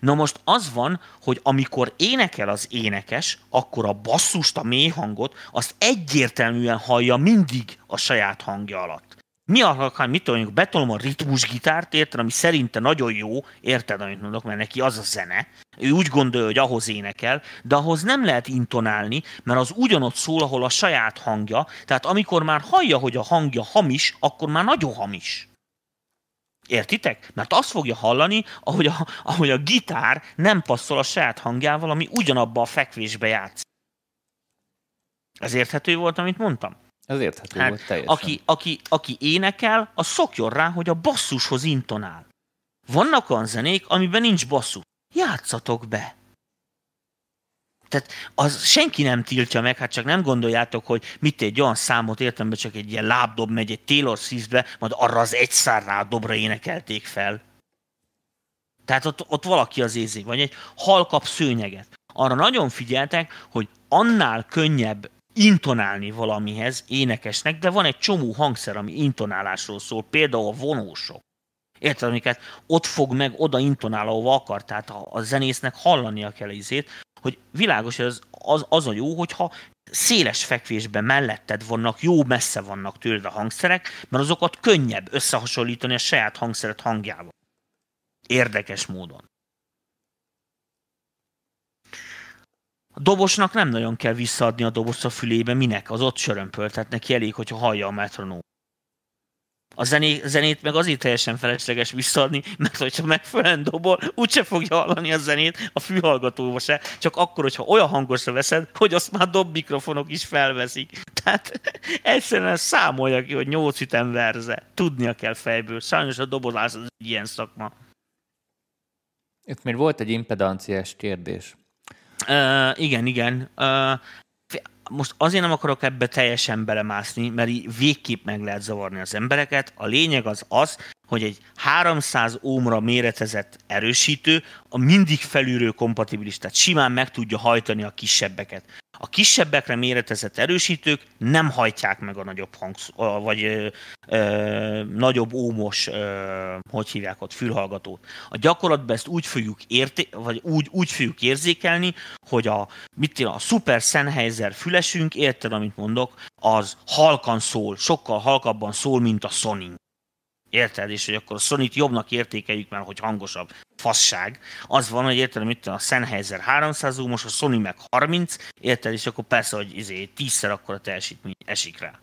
Na most az van, hogy amikor énekel az énekes, akkor a basszust, a mély hangot, azt egyértelműen hallja mindig a saját hangja alatt mi akar, mit tudom, betolom a ritmusgitárt, érted, ami szerinte nagyon jó, érted, amit mondok, mert neki az a zene, ő úgy gondolja, hogy ahhoz énekel, de ahhoz nem lehet intonálni, mert az ugyanott szól, ahol a saját hangja, tehát amikor már hallja, hogy a hangja hamis, akkor már nagyon hamis. Értitek? Mert azt fogja hallani, ahogy a, ahogy a gitár nem passzol a saját hangjával, ami ugyanabba a fekvésbe játszik. Ez érthető volt, amit mondtam? Ez érthető hát, volt teljesen. Aki, aki, aki énekel, az szokjon rá, hogy a basszushoz intonál. Vannak olyan zenék, amiben nincs basszus. Játszatok be! Tehát az senki nem tiltja meg, hát csak nem gondoljátok, hogy mit egy olyan számot értem csak egy ilyen lábdob megy egy Taylor Swiftbe, majd arra az egy szárrá dobra énekelték fel. Tehát ott, ott valaki az ézik, vagy egy halkap szőnyeget. Arra nagyon figyeltek, hogy annál könnyebb intonálni valamihez énekesnek, de van egy csomó hangszer, ami intonálásról szól, például a vonósok. Érted, amiket ott fog meg, oda intonál, ahova akar, tehát a, a zenésznek hallania kell izét, hogy világos, hogy az, az, az a jó, hogyha széles fekvésben melletted vannak, jó messze vannak tőled a hangszerek, mert azokat könnyebb összehasonlítani a saját hangszeret hangjával. Érdekes módon. A dobosnak nem nagyon kell visszaadni a dobozt a fülébe, minek? Az ott sörömpöl, tehát neki elég, hogyha hallja a metronóm. A zené, zenét meg azért teljesen felesleges visszaadni, mert hogyha megfelelően dobol, úgyse fogja hallani a zenét a fülhallgatóba se, csak akkor, hogyha olyan hangosra veszed, hogy azt már dob mikrofonok is felveszik. Tehát egyszerűen számolja ki, hogy 8 ütem verze. Tudnia kell fejből. Sajnos a dobozás az ilyen szakma. Itt még volt egy impedanciás kérdés. Uh, igen, igen. Uh, most azért nem akarok ebbe teljesen belemászni, mert így végképp meg lehet zavarni az embereket. A lényeg az az, hogy egy 300 ómra méretezett erősítő a mindig felülről kompatibilis, tehát simán meg tudja hajtani a kisebbeket. A kisebbekre méretezett erősítők nem hajtják meg a nagyobb hangsz, vagy ö, ö, nagyobb ómos, ö, hogy hívják ott, fülhallgatót. A gyakorlatban ezt úgy fogjuk, érté, vagy úgy, úgy fogjuk érzékelni, hogy a, mit a Super Sennheiser fülesünk, érted, amit mondok, az halkan szól, sokkal halkabban szól, mint a Sony. Érted? És hogy akkor a sony jobbnak értékeljük, mert hogy hangosabb. Fasság. Az van, hogy érted, mit a Sennheiser 300 most a Sony meg 30, érted? És akkor persze, hogy izé, tízszer akkor a teljesítmény esik rá.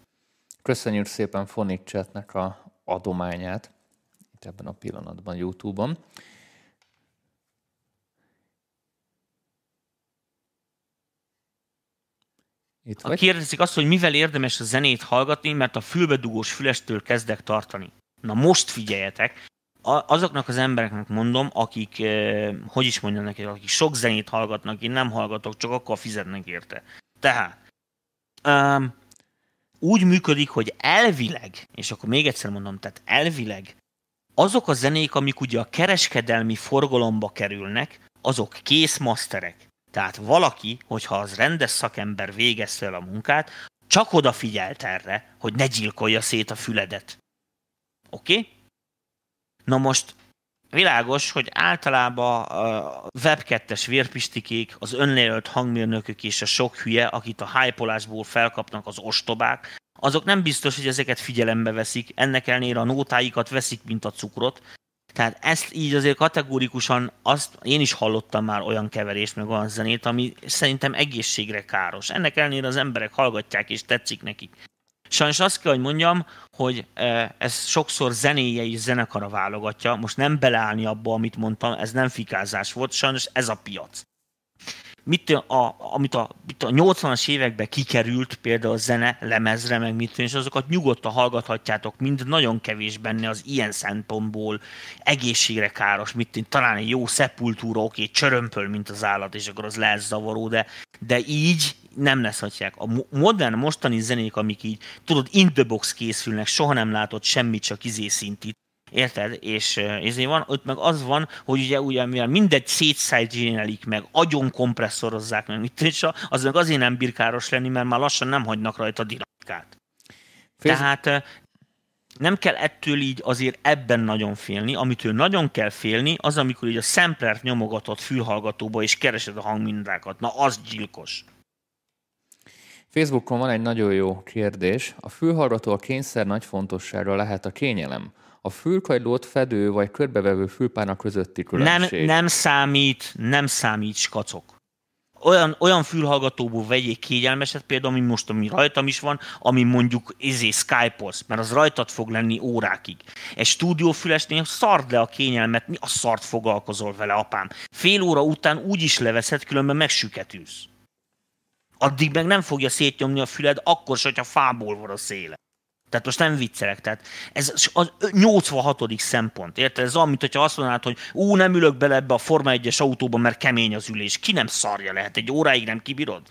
Köszönjük szépen Phonic Chatnek a adományát itt ebben a pillanatban YouTube-on. Itt vagy? Kérdezik azt, hogy mivel érdemes a zenét hallgatni, mert a fülbedugós fülestől kezdek tartani. Na most figyeljetek, azoknak az embereknek mondom, akik, hogy is mondjam nekik, akik sok zenét hallgatnak, én nem hallgatok, csak akkor fizetnek érte. Tehát, um, úgy működik, hogy elvileg, és akkor még egyszer mondom, tehát elvileg azok a zenék, amik ugye a kereskedelmi forgalomba kerülnek, azok kész masterek. Tehát valaki, hogyha az rendes szakember végezte el a munkát, csak odafigyelt erre, hogy ne gyilkolja szét a füledet. Oké? Okay? Na most világos, hogy általában a web 2 vérpistikék, az önjelölt hangmérnökök és a sok hülye, akit a hypolásból felkapnak az ostobák, azok nem biztos, hogy ezeket figyelembe veszik, ennek ellenére a nótáikat veszik, mint a cukrot. Tehát ezt így azért kategórikusan, azt én is hallottam már olyan keverést, meg olyan zenét, ami szerintem egészségre káros. Ennek ellenére az emberek hallgatják és tetszik nekik. Sajnos azt kell, hogy mondjam, hogy e, ez sokszor zenéje is zenekara válogatja. Most nem beleállni abba, amit mondtam, ez nem fikázás volt, sajnos ez a piac. Mit, a, amit a, mit a 80-as években kikerült, például a zene lemezre, meg mit és azokat nyugodtan hallgathatjátok, mind nagyon kevés benne az ilyen szempontból egészségre káros, mit talán egy jó szepultúra, oké, csörömpöl, mint az állat, és akkor az lehet zavaró, de, de így nem lesz hagyják. A modern, mostani zenék, amik így, tudod, in the box készülnek, soha nem látott semmit, csak izé szintit. Érted? És ezért van, ott meg az van, hogy ugye, ugye mivel mindegy szétszájtgénelik meg, agyon kompresszorozzák meg, mit és az meg azért nem bír káros lenni, mert már lassan nem hagynak rajta dinamikát. Tehát nem kell ettől így azért ebben nagyon félni. Amitől nagyon kell félni, az, amikor így a samplert nyomogatott fülhallgatóba és keresed a hangmindákat. Na, az gyilkos. Facebookon van egy nagyon jó kérdés. A fülhallgató a kényszer nagy fontossága lehet a kényelem. A fülkagylót fedő vagy körbevevő fülpának közötti különbség. Nem, nem számít, nem számít skacok. Olyan, olyan fülhallgatóból vegyék kényelmeset, például, ami most, ami rajtam is van, ami mondjuk izé Skype-olsz, mert az rajtad fog lenni órákig. Egy stúdiófülesnél szard le a kényelmet, mi a szart foglalkozol vele, apám. Fél óra után úgy is leveszed, különben megsüketülsz addig meg nem fogja szétnyomni a füled, akkor se, hogyha fából van a széle. Tehát most nem viccelek. Tehát ez az 86. szempont. Érted? Ez mint hogyha azt mondanád, hogy ú, nem ülök bele ebbe a Forma 1-es autóba, mert kemény az ülés. Ki nem szarja lehet? Egy óráig nem kibírod?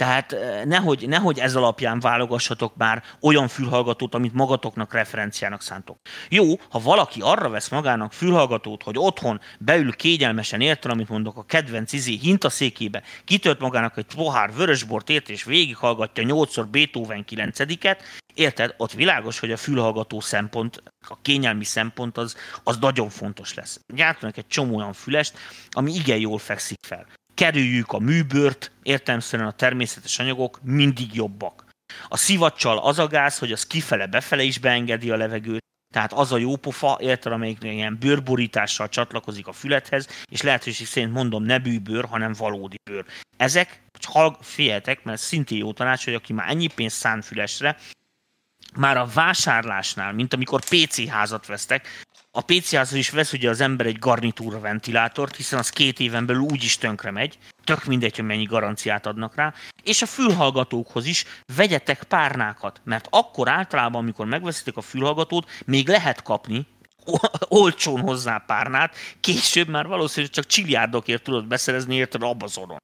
Tehát eh, nehogy, nehogy ez alapján válogassatok már olyan fülhallgatót, amit magatoknak referenciának szántok. Jó, ha valaki arra vesz magának fülhallgatót, hogy otthon beül kényelmesen értel, amit mondok, a kedvenc izé hintaszékébe, kitört magának egy pohár vörösbort ért, és végighallgatja 8-szor Beethoven 9-et, érted, ott világos, hogy a fülhallgató szempont, a kényelmi szempont az, az nagyon fontos lesz. Gyártanak egy csomó olyan fülest, ami igen jól fekszik fel kerüljük a műbőrt, értelmszerűen a természetes anyagok mindig jobbak. A szivacsal az a gáz, hogy az kifele-befele is beengedi a levegőt, tehát az a jó pofa, érted, amelyik ilyen bőrborítással csatlakozik a fülethez, és lehetőség szerint mondom, ne bűbőr, hanem valódi bőr. Ezek, ha figyeljetek, mert szintén jó tanács, hogy aki már ennyi pénzt szán fülesre, már a vásárlásnál, mint amikor PC házat vesztek, a PC házhoz is vesz ugye az ember egy garnitúra ventilátort, hiszen az két éven belül úgyis tönkre megy, tök mindegy, hogy mennyi garanciát adnak rá, és a fülhallgatókhoz is vegyetek párnákat, mert akkor általában, amikor megveszitek a fülhallgatót, még lehet kapni olcsón hozzá párnát, később már valószínűleg csak csiliárdokért tudod beszerezni érted Amazonon,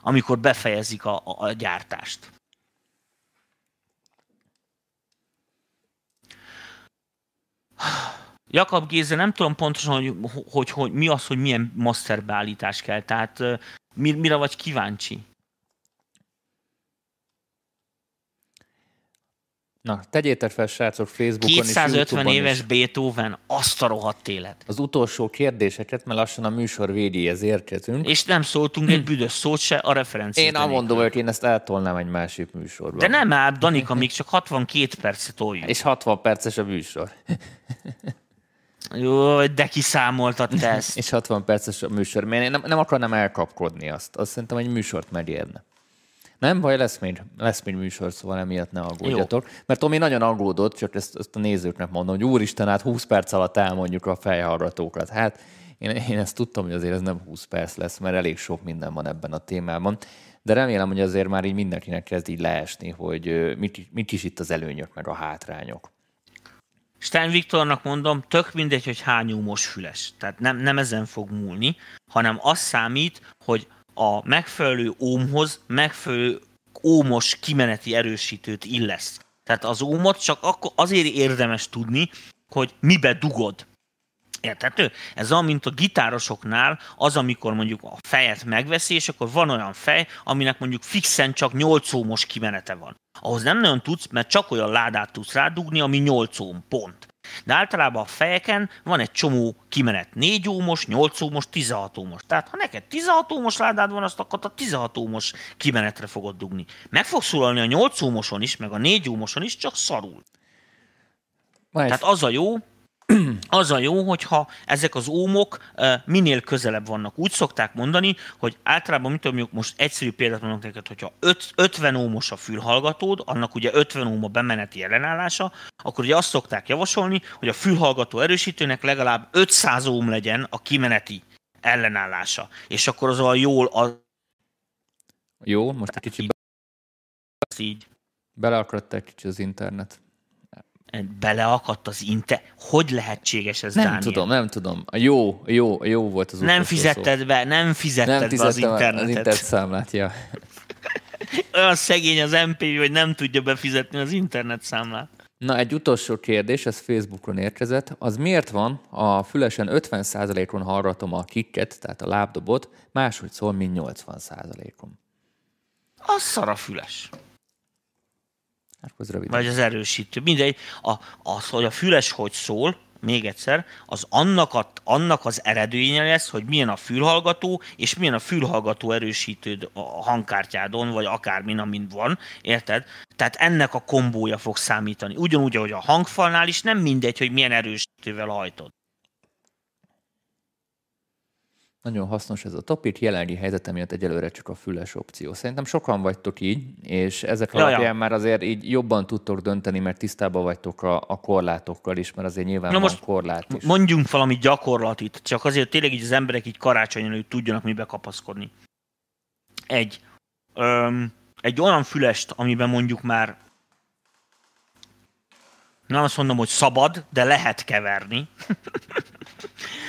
amikor befejezik a, a, a gyártást. Jakab Géze, nem tudom pontosan, hogy, hogy, hogy mi az, hogy milyen masterbeállítás kell. Tehát mire vagy kíváncsi? Na, tegyétek fel, srácok, Facebookon 250 és éves is. Beethoven, azt a rohadt élet. Az utolsó kérdéseket, mert lassan a műsor végéhez érkezünk. És nem szóltunk egy büdös szót se a referenciát. Én mondom, hogy én ezt eltolnám egy másik műsorba. De nem ám, Danika, még csak 62 percet toljuk. És 60 perces a műsor. Jó, de kiszámoltad te ezt. és 60 perces a műsor. Én nem, nem akarnám elkapkodni azt. Azt szerintem egy műsort megérne. Nem baj, lesz még, lesz még műsor, szóval emiatt ne aggódjatok. Jó. Mert Tomi nagyon aggódott, csak ezt, ezt a nézőknek mondom, hogy úristen, hát 20 perc alatt elmondjuk a fejhallgatókat. Hát én, én ezt tudtam, hogy azért ez nem 20 perc lesz, mert elég sok minden van ebben a témában. De remélem, hogy azért már így mindenkinek kezd így leesni, hogy mit, mit is itt az előnyök, meg a hátrányok. Stein Viktornak mondom, tök mindegy, hogy hány úmos füles. Tehát nem, nem ezen fog múlni, hanem az számít, hogy a megfelelő ómhoz megfelelő ómos kimeneti erősítőt illesz. Tehát az ómot csak akkor azért érdemes tudni, hogy mibe dugod. Érthető? Ez olyan, mint a gitárosoknál, az, amikor mondjuk a fejet megveszi, és akkor van olyan fej, aminek mondjuk fixen csak 8 ómos kimenete van. Ahhoz nem nagyon tudsz, mert csak olyan ládát tudsz rádugni, ami 8 óm, pont. De általában a fejeken van egy csomó kimenet. 4 ómos, 8 ómos, 16 ómos. Tehát ha neked 16 ómos ládád van, azt akkor a 16 ómos kimenetre fogod dugni. Meg fog szólalni a 8 ómoson is, meg a 4 ómoson is, csak szarul. Majd. Tehát az a jó, az a jó, hogyha ezek az ómok minél közelebb vannak. Úgy szokták mondani, hogy általában, mit tudom, most egyszerű példát mondok neked, hogyha 50 ómos a fülhallgatód, annak ugye 50 óm a bemeneti ellenállása, akkor ugye azt szokták javasolni, hogy a fülhallgató erősítőnek legalább 500 óm legyen a kimeneti ellenállása. És akkor az a jól... A... Jó, most egy kicsit... Be... Így. Beleakadt egy kicsit az internet beleakadt az inte. Hogy lehetséges ez, Nem Dániel? tudom, nem tudom. A jó, jó, jó volt az Nem fizetted szó. be, nem fizetted nem be az internetet. az internet számlát, ja. Olyan szegény az MP, hogy nem tudja befizetni az internet számlát. Na, egy utolsó kérdés, ez Facebookon érkezett. Az miért van a fülesen 50%-on hallgatom a kikket, tehát a lábdobot, máshogy szól, mint 80%-on? Az szar a füles. Hát, az rövid. Vagy az erősítő. Mindegy. A, az, hogy a füles hogy szól, még egyszer, az annak, a, annak az eredménye lesz, hogy milyen a fülhallgató, és milyen a fülhallgató erősítő a hangkártyádon, vagy akármin, amin van, érted? Tehát ennek a kombója fog számítani. Ugyanúgy, ahogy a hangfalnál is nem mindegy, hogy milyen erősítővel hajtod. Nagyon hasznos ez a topik, jelenlegi helyzetem miatt egyelőre csak a füles opció. Szerintem sokan vagytok így, és ezek ja, alapján ja. már azért így jobban tudtok dönteni, mert tisztában vagytok a, a korlátokkal is, mert azért nyilván Na van most korlát is. Mondjunk valami gyakorlatit, csak azért tényleg így az emberek így karácsonyon hogy tudjanak mibe kapaszkodni. Egy, öm, egy olyan fülest, amiben mondjuk már nem azt mondom, hogy szabad, de lehet keverni.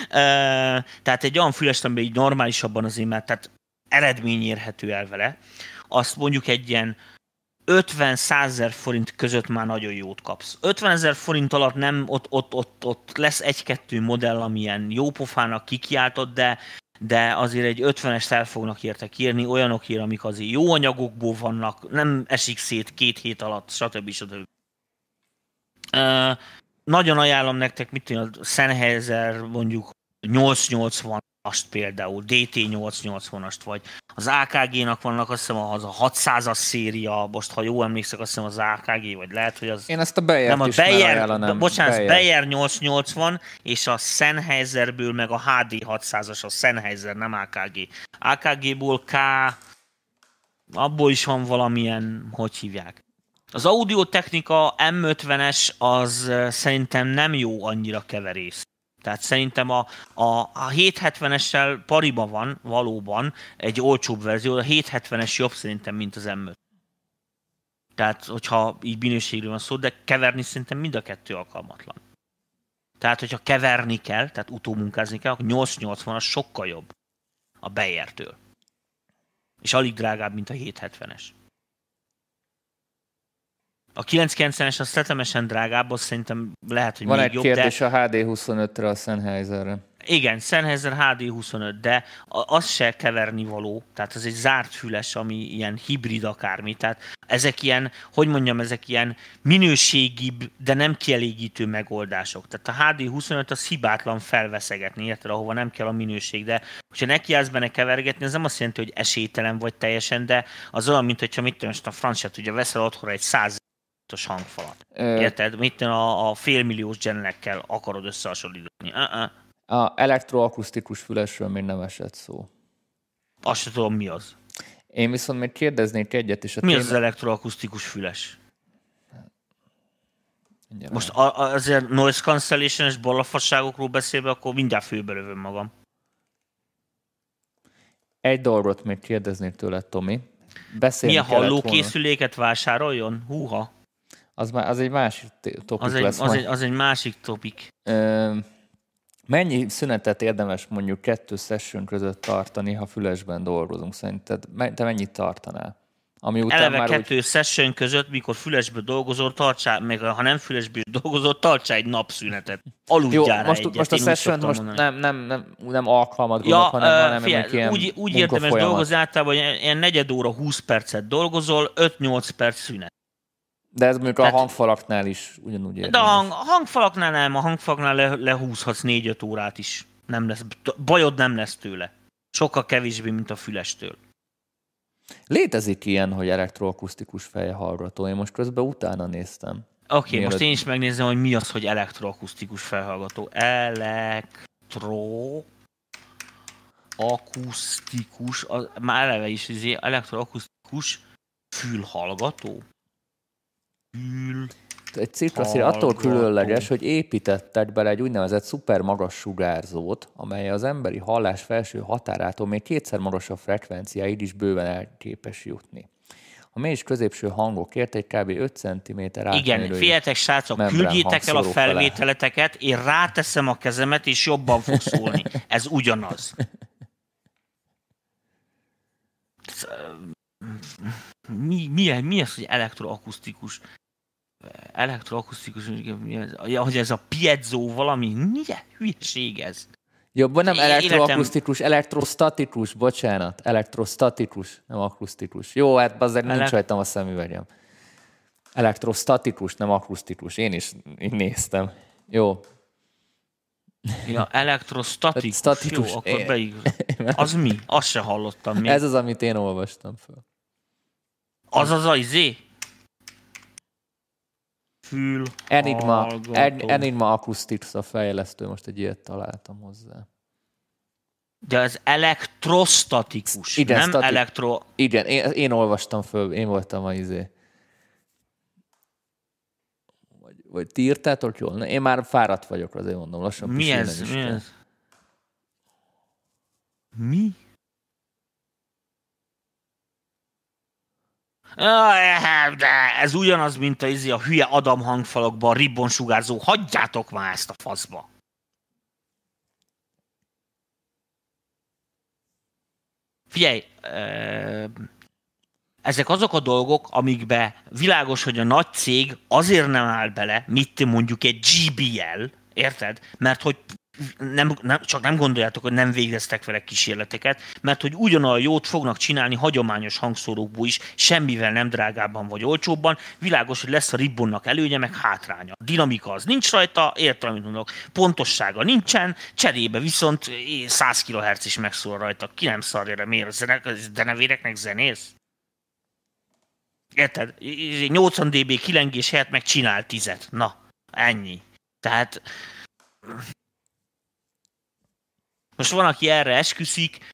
tehát egy olyan fülest, amiben így normálisabban azért, mert tehát eredmény érhető el vele, azt mondjuk egy ilyen 50-100 ezer forint között már nagyon jót kapsz. 50 ezer forint alatt nem, ott, ott, ott, ott lesz egy-kettő modell, amilyen jó pofának kikiáltott, de, de azért egy 50-est el fognak érte írni, olyanokért, amik azért jó anyagokból vannak, nem esik szét két hét alatt, stb. stb. Uh, nagyon ajánlom nektek, mit tudom, a Sennheiser mondjuk 880-ast például, DT880-ast, vagy az AKG-nak vannak azt hiszem az a 600-as széria, most ha jól emlékszek, azt hiszem az AKG, vagy lehet, hogy az... Én ezt a Bayer nem, a Bayer, bocsánat, Bayer. Bayer 880, és a Sennheiserből meg a HD 600-as, a Sennheiser, nem AKG. AKG-ból K, abból is van valamilyen, hogy hívják. Az audiotechnika M50-es az szerintem nem jó annyira keverész. Tehát szerintem a, a, a 770-essel pariba van valóban egy olcsóbb verzió, a 770-es jobb szerintem, mint az m Tehát, hogyha így minőségről van szó, de keverni szerintem mind a kettő alkalmatlan. Tehát, hogyha keverni kell, tehát utómunkázni kell, akkor 880-as sokkal jobb a Bayertől. És alig drágább, mint a 770-es. A 990-es az tetemesen drágább, az szerintem lehet, hogy Van még egy jobb, kérdés de... a HD25-re, a Sennheiserre. Igen, Sennheiser HD25, de az se keverni való, tehát ez egy zárt füles, ami ilyen hibrid akármi, tehát ezek ilyen, hogy mondjam, ezek ilyen minőségibb, de nem kielégítő megoldások. Tehát a HD25 az hibátlan felveszegetni, érted, ahova nem kell a minőség, de hogyha nekiállsz benne kevergetni, ez nem azt jelenti, hogy esélytelen vagy teljesen, de az olyan, mint hogyha mit tudom, a francia ugye veszel otthon egy 100 hangfalat. Ö... Érted? Mit a, a félmilliós genekkel akarod összehasonlítani. Uh-uh. A elektroakusztikus fülesről még nem esett szó. Azt sem tudom, mi az. Én viszont még kérdeznék egyet is. A mi téma... az az elektroakusztikus füles? Gyere. Most azért noise cancellation-es balafasságokról beszélve, akkor mindjárt főbelövöm magam. Egy dolgot még kérdeznék tőled, Tomi. Milyen hallókészüléket vásároljon? Húha. Az, már, az egy másik topik az egy, lesz. Az, egy, az egy másik topik. Ö, mennyi szünetet érdemes mondjuk kettő session között tartani, ha fülesben dolgozunk? Szerinted te mennyit tartanál? Ami után Eleve már kettő úgy... session között, mikor fülesből dolgozol, tartsál, meg ha nem fülesből dolgozol, tartsál egy napszünetet. Aludjál Jó, most, egyet, most a session most nem, nem, nem, nem alkalmat gondolok, ja, hanem, hanem figyelj, ilyen úgy, úgy érdemes dolgozni általában, hogy ilyen negyed óra, 20 percet dolgozol, 5-8 perc szünet. De ez mondjuk Tehát, a hangfalaknál is ugyanúgy érdemes. De a, hang, hangfalaknál nem, a hangfalaknál le, lehúzhatsz 4-5 órát is. Nem lesz, bajod nem lesz tőle. Sokkal kevésbé, mint a fülestől. Létezik ilyen, hogy elektroakusztikus fejhallgató. Én most közben utána néztem. Oké, okay, most én is megnézem, hogy mi az, hogy elektroakusztikus felhallgató. Elektro akusztikus, az, már eleve is izé, elektroakusztikus fülhallgató ül. Egy cirkaszír attól különleges, hogy építettek bele egy úgynevezett szuper magas sugárzót, amely az emberi hallás felső határától még kétszer magasabb frekvenciáig is bőven el képes jutni. A mély és középső hangokért egy kb. 5 cm Igen, figyeljetek srácok, küldjétek el a felvételeteket, én ráteszem a kezemet, és jobban fog szólni. Ez ugyanaz. Mi, mi, mi az, hogy elektroakusztikus? elektroakusztikus, hogy ez a piezo valami, milyen hülyeség ez? Jobban nem elektroakusztikus, elektrostatikus, bocsánat, elektrostatikus, nem akusztikus. Jó, hát azért Ele... nincs rajtam a szemüvegem. Elektrostatikus, nem akusztikus. Én is én néztem. Jó. Ja, elektrostatikus. Statikus. Jó, akkor beigaz. Az mi? Azt se hallottam még. Ez az, amit én olvastam föl. Az az a izé? fül Enigma, en, Enigma Acoustics a fejlesztő, most egy ilyet találtam hozzá. De az elektrostatikus, Igen, nem stati- elektro... Igen, én, én olvastam föl, én voltam a izé. Vagy, vagy ti írtátok jól? Én már fáradt vagyok, azért mondom, lassan Mi ez? Mi ez? Mi? De ez ugyanaz, mint a, izé, a hülye Adam hangfalakban a ribbon sugárzó. Hagyjátok már ezt a faszba! Figyelj, ezek azok a dolgok, amikbe világos, hogy a nagy cég azért nem áll bele, mit mondjuk egy GBL, érted? Mert hogy nem, nem, csak nem gondoljátok, hogy nem végeztek vele kísérleteket, mert hogy ugyanolyan jót fognak csinálni hagyományos hangszórókból is, semmivel nem drágábban vagy olcsóbban. Világos, hogy lesz a ribbonnak előnye, meg hátránya. A dinamika az nincs rajta, értem, amit mondok. Pontossága nincsen, cserébe viszont 100 kHz is megszól rajta. Ki nem szarja, miért? Denevéreknek zenész? Érted? 80 dB kilengés helyett meg csinál tizet. Na, ennyi. Tehát most van, aki erre esküszik,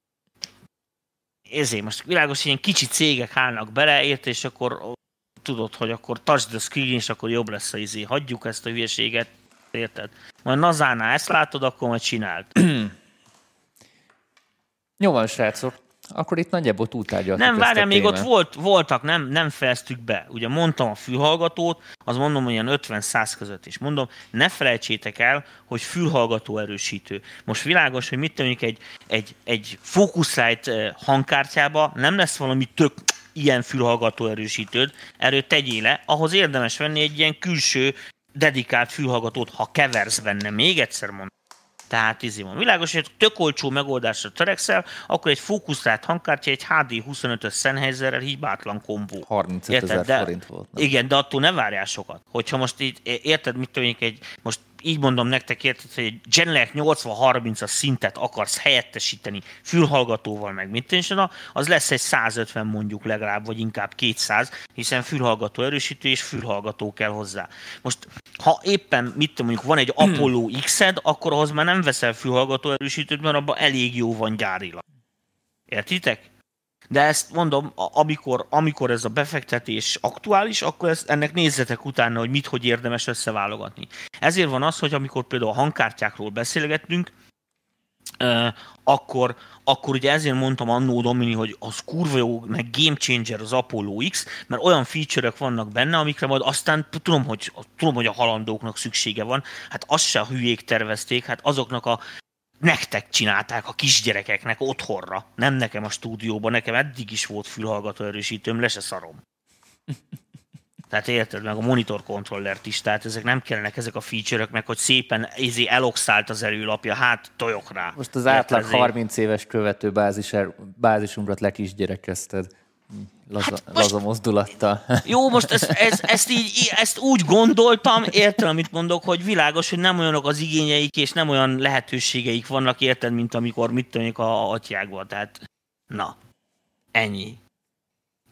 ezért most világos, hogy ilyen kicsi cégek állnak bele, érte, és akkor tudod, hogy akkor touch the screen, és akkor jobb lesz a izé. Hagyjuk ezt a hülyeséget, érted? Majd Nazánál ezt látod, akkor majd csináld. Jó van, srácok. Akkor itt nagyjából túltárgyaltuk Nem, várjál, még ott volt, voltak, nem, nem fejeztük be. Ugye mondtam a fülhallgatót, az mondom, hogy ilyen 50-100 között is. Mondom, ne felejtsétek el, hogy fülhallgató erősítő. Most világos, hogy mit tűnik egy, egy, egy Focusrite eh, hangkártyába nem lesz valami tök ilyen fülhallgató erősítőd, erről tegyél le, ahhoz érdemes venni egy ilyen külső dedikált fülhallgatót, ha keversz benne. Még egyszer mondom tehát van. Világos, hogy tök olcsó megoldásra törekszel, akkor egy fókusztált hangkártya, egy HD 25-ös Sennheiserrel hibátlan kombó. 35 ezer forint volt. Nem? Igen, de attól ne várjál sokat. Hogyha most így érted, mit tudjuk, egy, most így mondom nektek, érted, hogy egy Genelec 80-30-as szintet akarsz helyettesíteni fülhallgatóval, meg mit is, az lesz egy 150 mondjuk legalább, vagy inkább 200, hiszen fülhallgató erősítő és fülhallgató kell hozzá. Most, ha éppen, mit tudom, mondjuk van egy Apollo X-ed, akkor ahhoz már nem veszel fülhallgató erősítőt, mert abban elég jó van gyárilag. Értitek? De ezt mondom, amikor, amikor ez a befektetés aktuális, akkor ezt, ennek nézzetek utána, hogy mit, hogy érdemes összeválogatni. Ezért van az, hogy amikor például a hangkártyákról beszélgetünk, akkor, akkor ugye ezért mondtam annó Domini, hogy az kurva jó, meg game changer az Apollo X, mert olyan feature vannak benne, amikre majd aztán tudom, hogy, tudom, hogy a halandóknak szüksége van. Hát azt se a hülyék tervezték, hát azoknak a nektek csinálták a kisgyerekeknek otthonra, nem nekem a stúdióban, nekem eddig is volt fülhallgató erősítőm, le se szarom. Tehát érted meg a monitor kontrollert is, tehát ezek nem kellenek ezek a feature meg hogy szépen izé eloxált az előlapja, hát tojok rá. Most az átlag ezért... 30 éves követő bázis, bázisunkat lekisgyerekezted laza, hát most, laza mozdulattal. Jó, most ezt, ezt, ezt, így, ezt úgy gondoltam, értem, amit mondok, hogy világos, hogy nem olyanok az igényeik, és nem olyan lehetőségeik vannak, érted, mint amikor mit tudjuk a atyákban. Tehát, na, ennyi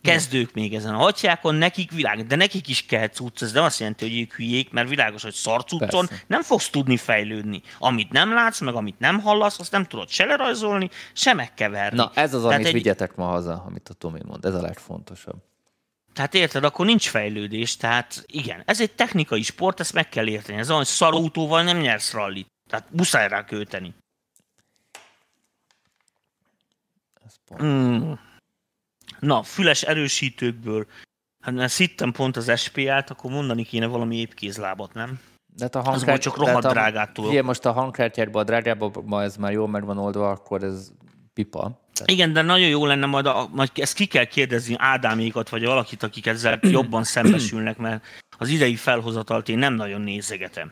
kezdők még ezen a hatyákon, nekik világ, de nekik is kell cucc, ez nem azt jelenti, hogy ők hülyék, mert világos, hogy szarcuccon nem fogsz tudni fejlődni. Amit nem látsz, meg amit nem hallasz, azt nem tudod se lerajzolni, se megkeverni. Na, ez az, Tehát amit egy... vigyetek ma haza, amit a Tomi mond, ez a legfontosabb. Tehát érted, akkor nincs fejlődés, tehát igen, ez egy technikai sport, ezt meg kell érteni. Ez olyan, szarautóval nem nyersz rallit. Tehát muszáj rá költeni. Ez pont. Mm. Na, füles erősítőkből, hát mert szittem pont az SPA-t, akkor mondani kéne valami épkézlábat, nem? De hát a hangkártya, csak rohadt drágától. Ugye most a hangkártyádban, a drágább, ma ez már jól meg van oldva, akkor ez pipa. Tehát... Igen, de nagyon jó lenne majd, a, majd ezt ki kell kérdezni Ádámékat, vagy valakit, akik ezzel jobban szembesülnek, mert az idei felhozatalt én nem nagyon nézegetem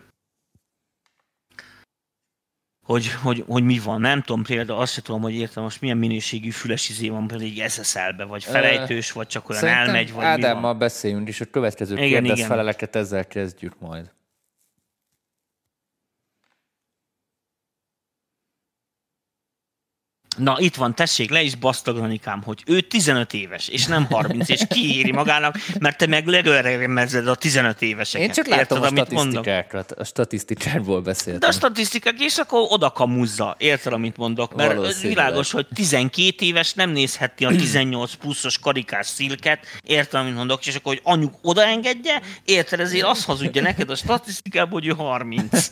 hogy, hogy, hogy mi van. Nem tudom, például azt sem tudom, hogy értem most milyen minőségű füles izé van például egy SSL-be, vagy felejtős, vagy csak olyan Szerintem elmegy, vagy Ádámmal beszéljünk, és a következő igen, kérdez igen. feleleket ezzel kezdjük majd. Na, itt van, tessék, le is basztaglanikám, hogy ő 15 éves, és nem 30, és kiéri magának, mert te meg legöremezed a 15 éveseket. Én csak látom érted, a statisztikákat, a statisztikából beszéltem. De a statisztikák, és akkor oda kamuzza, érted, amit mondok? Mert világos, hogy 12 éves nem nézheti a 18 pluszos karikás szilket, érted, amit mondok, és akkor, hogy anyuk odaengedje, érted, ezért azt hazudja neked a statisztikából, hogy ő 30.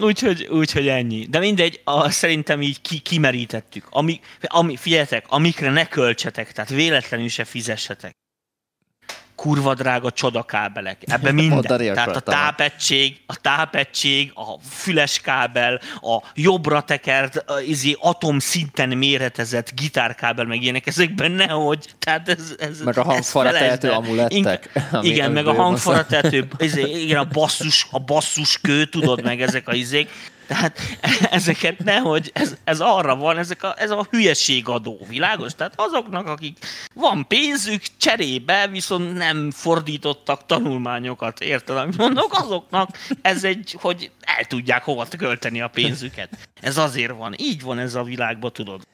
Úgyhogy, úgyhogy ennyi. De mindegy, a, szerintem így ki, kimerítettük. Ami, ami, figyeljetek, amikre ne költsetek, tehát véletlenül se fizessetek. Kurva drága csodakábelek. Ebben minden. Tehát a tápegység, a tápegység, a füles kábel, a jobbra tekert, izé, atom szinten méretezett gitárkábel, meg ilyenek, ezekben nehogy. Tehát ez, ez, meg a hangfara tehető amulettek. Igen, meg a hangfara tehető, izé, igen, a basszus, a basszus kő, tudod meg ezek a izék. Tehát ezeket nehogy, ez, ez arra van, ezek a, ez a hülyeségadó, világos? Tehát azoknak, akik van pénzük, cserébe viszont nem fordítottak tanulmányokat, érted, amit mondok, azoknak ez egy, hogy el tudják hova költeni a pénzüket. Ez azért van, így van ez a világban, tudod.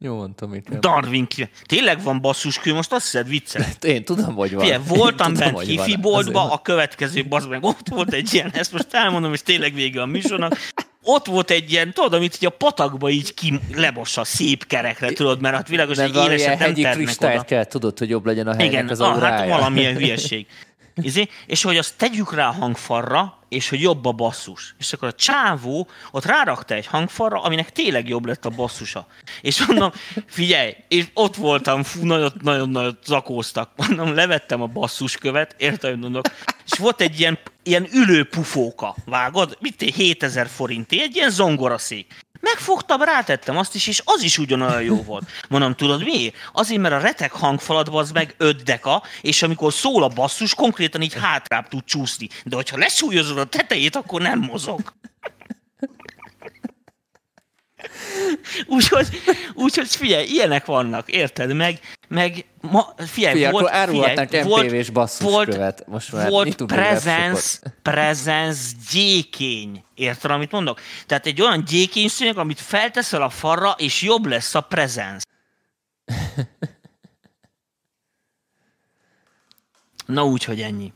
Jó, mondtam, mit Darwin Tényleg van basszuskő, most azt hiszed viccel. Én tudom, hogy van. Fie, voltam bent hifi boltba, a következő basz meg ott volt egy ilyen, ezt most elmondom, és tényleg vége a műsornak. Ott volt egy ilyen, tudod, amit így a patakba így ki lebossa szép kerekre, tudod, mert hát világos, hogy élesen nem ternek oda. kell, tudod, hogy jobb legyen a helynek Igen, az ah, hát valamilyen hülyeség. Izé, és hogy azt tegyük rá a hangfarra, és hogy jobb a basszus. És akkor a csávó ott rárakta egy hangfarra, aminek tényleg jobb lett a basszusa. És mondom, figyelj, és ott voltam, fú, nagyon-nagyon zakóztak. Mondom, levettem a basszuskövet, érted, mondok, és volt egy ilyen, ilyen ülő pufóka, vágod? Mit 7000 forint, egy ilyen zongoraszék. Megfogtam, rátettem azt is, és az is ugyanolyan jó volt. Mondom, tudod mi? Azért, mert a retek hangfalad az meg 5 deka, és amikor szól a basszus, konkrétan így hátrább tud csúszni. De hogyha lesúlyozod a tetejét, akkor nem mozog. Úgyhogy, úgyhogy figyelj, ilyenek vannak, érted? Meg, meg ma, figyelj, figyelj volt, akkor árulhatnánk MPV-s basszuskövet. Most már volt presence, presence gyékény. Érted, amit mondok? Tehát egy olyan gyékény szőnyeg, amit felteszel a farra, és jobb lesz a presence. Na úgy, hogy ennyi.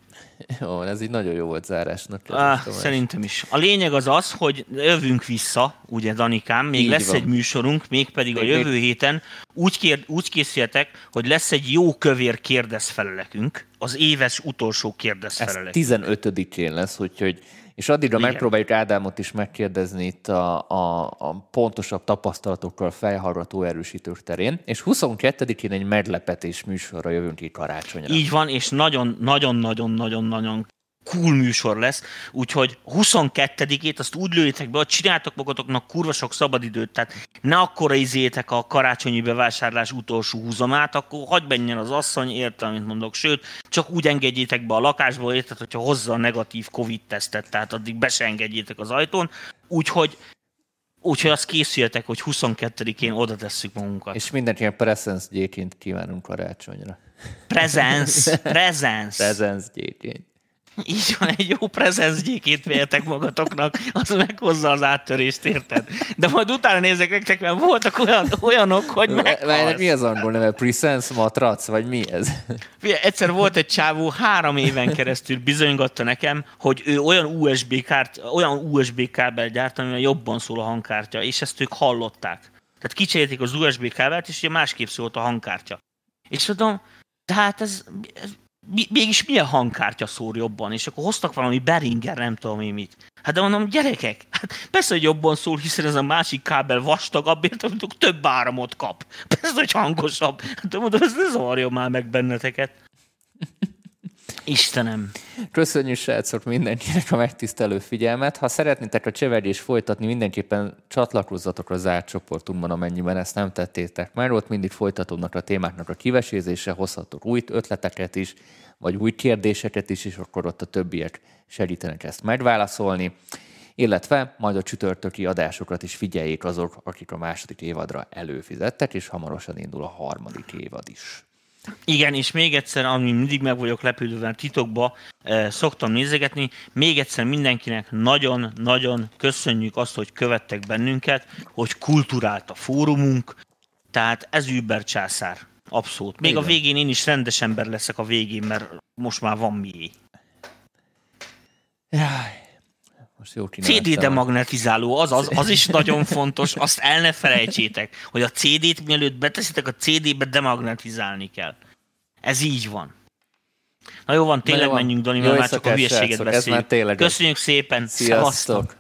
Jó, ez így nagyon jó volt zárásnak. Ah, szerintem is. A lényeg az az, hogy jövünk vissza, ugye Danikám, még így lesz van. egy műsorunk, mégpedig még a jövő héten úgy, kér, úgy készüljetek, hogy lesz egy jó kövér kérdezfelelekünk, az éves utolsó kérdezfelelekünk. Ez 15-én lesz, úgyhogy és addigra Igen. megpróbáljuk Ádámot is megkérdezni itt a, a, a pontosabb tapasztalatokkal fejhallgató erősítők terén, és 22-én egy meglepetés műsorra jövünk ki karácsonyra. Így van, és nagyon-nagyon-nagyon-nagyon-nagyon cool műsor lesz, úgyhogy 22-ét azt úgy lőjétek be, hogy csináltok magatoknak kurva sok szabadidőt, tehát ne akkora izétek a karácsonyi bevásárlás utolsó húzamát, akkor hagyd menjen az asszony, érte, amit mondok, sőt, csak úgy engedjétek be a lakásba, érted, hogyha hozza a negatív Covid-tesztet, tehát addig be se engedjétek az ajtón, úgyhogy Úgyhogy azt készüljetek, hogy 22-én oda tesszük magunkat. És mindenkinek presence gyéként kívánunk karácsonyra. Presence, presence. presence gyéként. Így van, egy jó prezenszgyékét véltek magatoknak, az meghozza az áttörést, érted? De majd utána nézek nektek, mert voltak olyan, olyanok, hogy meg. Mi az angol neve? Presence matrac, vagy mi ez? Egyszer volt egy csávó, három éven keresztül bizonygatta nekem, hogy ő olyan USB, kárt, olyan USB kábel gyárt, amivel jobban szól a hangkártya, és ezt ők hallották. Tehát kicserélték az USB kábelt, és ugye másképp szólt a hangkártya. És tudom, de hát ez, ez mégis milyen hangkártya szór jobban, és akkor hoztak valami Beringer, nem tudom én mit. Hát de mondom, gyerekek, hát persze, hogy jobban szól, hiszen ez a másik kábel vastagabb, értem, több áramot kap. Persze, hogy hangosabb. Hát mondom, ez ne zavarja már meg benneteket. Istenem. Köszönjük, srácok, mindenkinek a megtisztelő figyelmet. Ha szeretnétek a csevegés folytatni, mindenképpen csatlakozzatok a zárt csoportunkban, amennyiben ezt nem tettétek. Már ott mindig folytatódnak a témáknak a kivesézése, hozhatok új ötleteket is, vagy új kérdéseket is, és akkor ott a többiek segítenek ezt megválaszolni. Illetve majd a csütörtöki adásokat is figyeljék azok, akik a második évadra előfizettek, és hamarosan indul a harmadik évad is. Igen, és még egyszer, ami mindig meg vagyok lepődve, mert titokba e, szoktam nézegetni, még egyszer mindenkinek nagyon-nagyon köszönjük azt, hogy követtek bennünket, hogy kulturált a fórumunk, tehát ez Uber császár. Abszolút. Még Igen. a végén én is rendes ember leszek a végén, mert most már van mié. Jaj. Most jó CD demagnetizáló, az, az, az is nagyon fontos, azt el ne felejtsétek, hogy a CD-t mielőtt beteszitek a CD-be demagnetizálni kell. Ez így van. Na jó van, tényleg jó menjünk, Dani, mert már csak a hülyeséget beszéljük. Köszönjük szépen, Sziasztok! Szevasztok.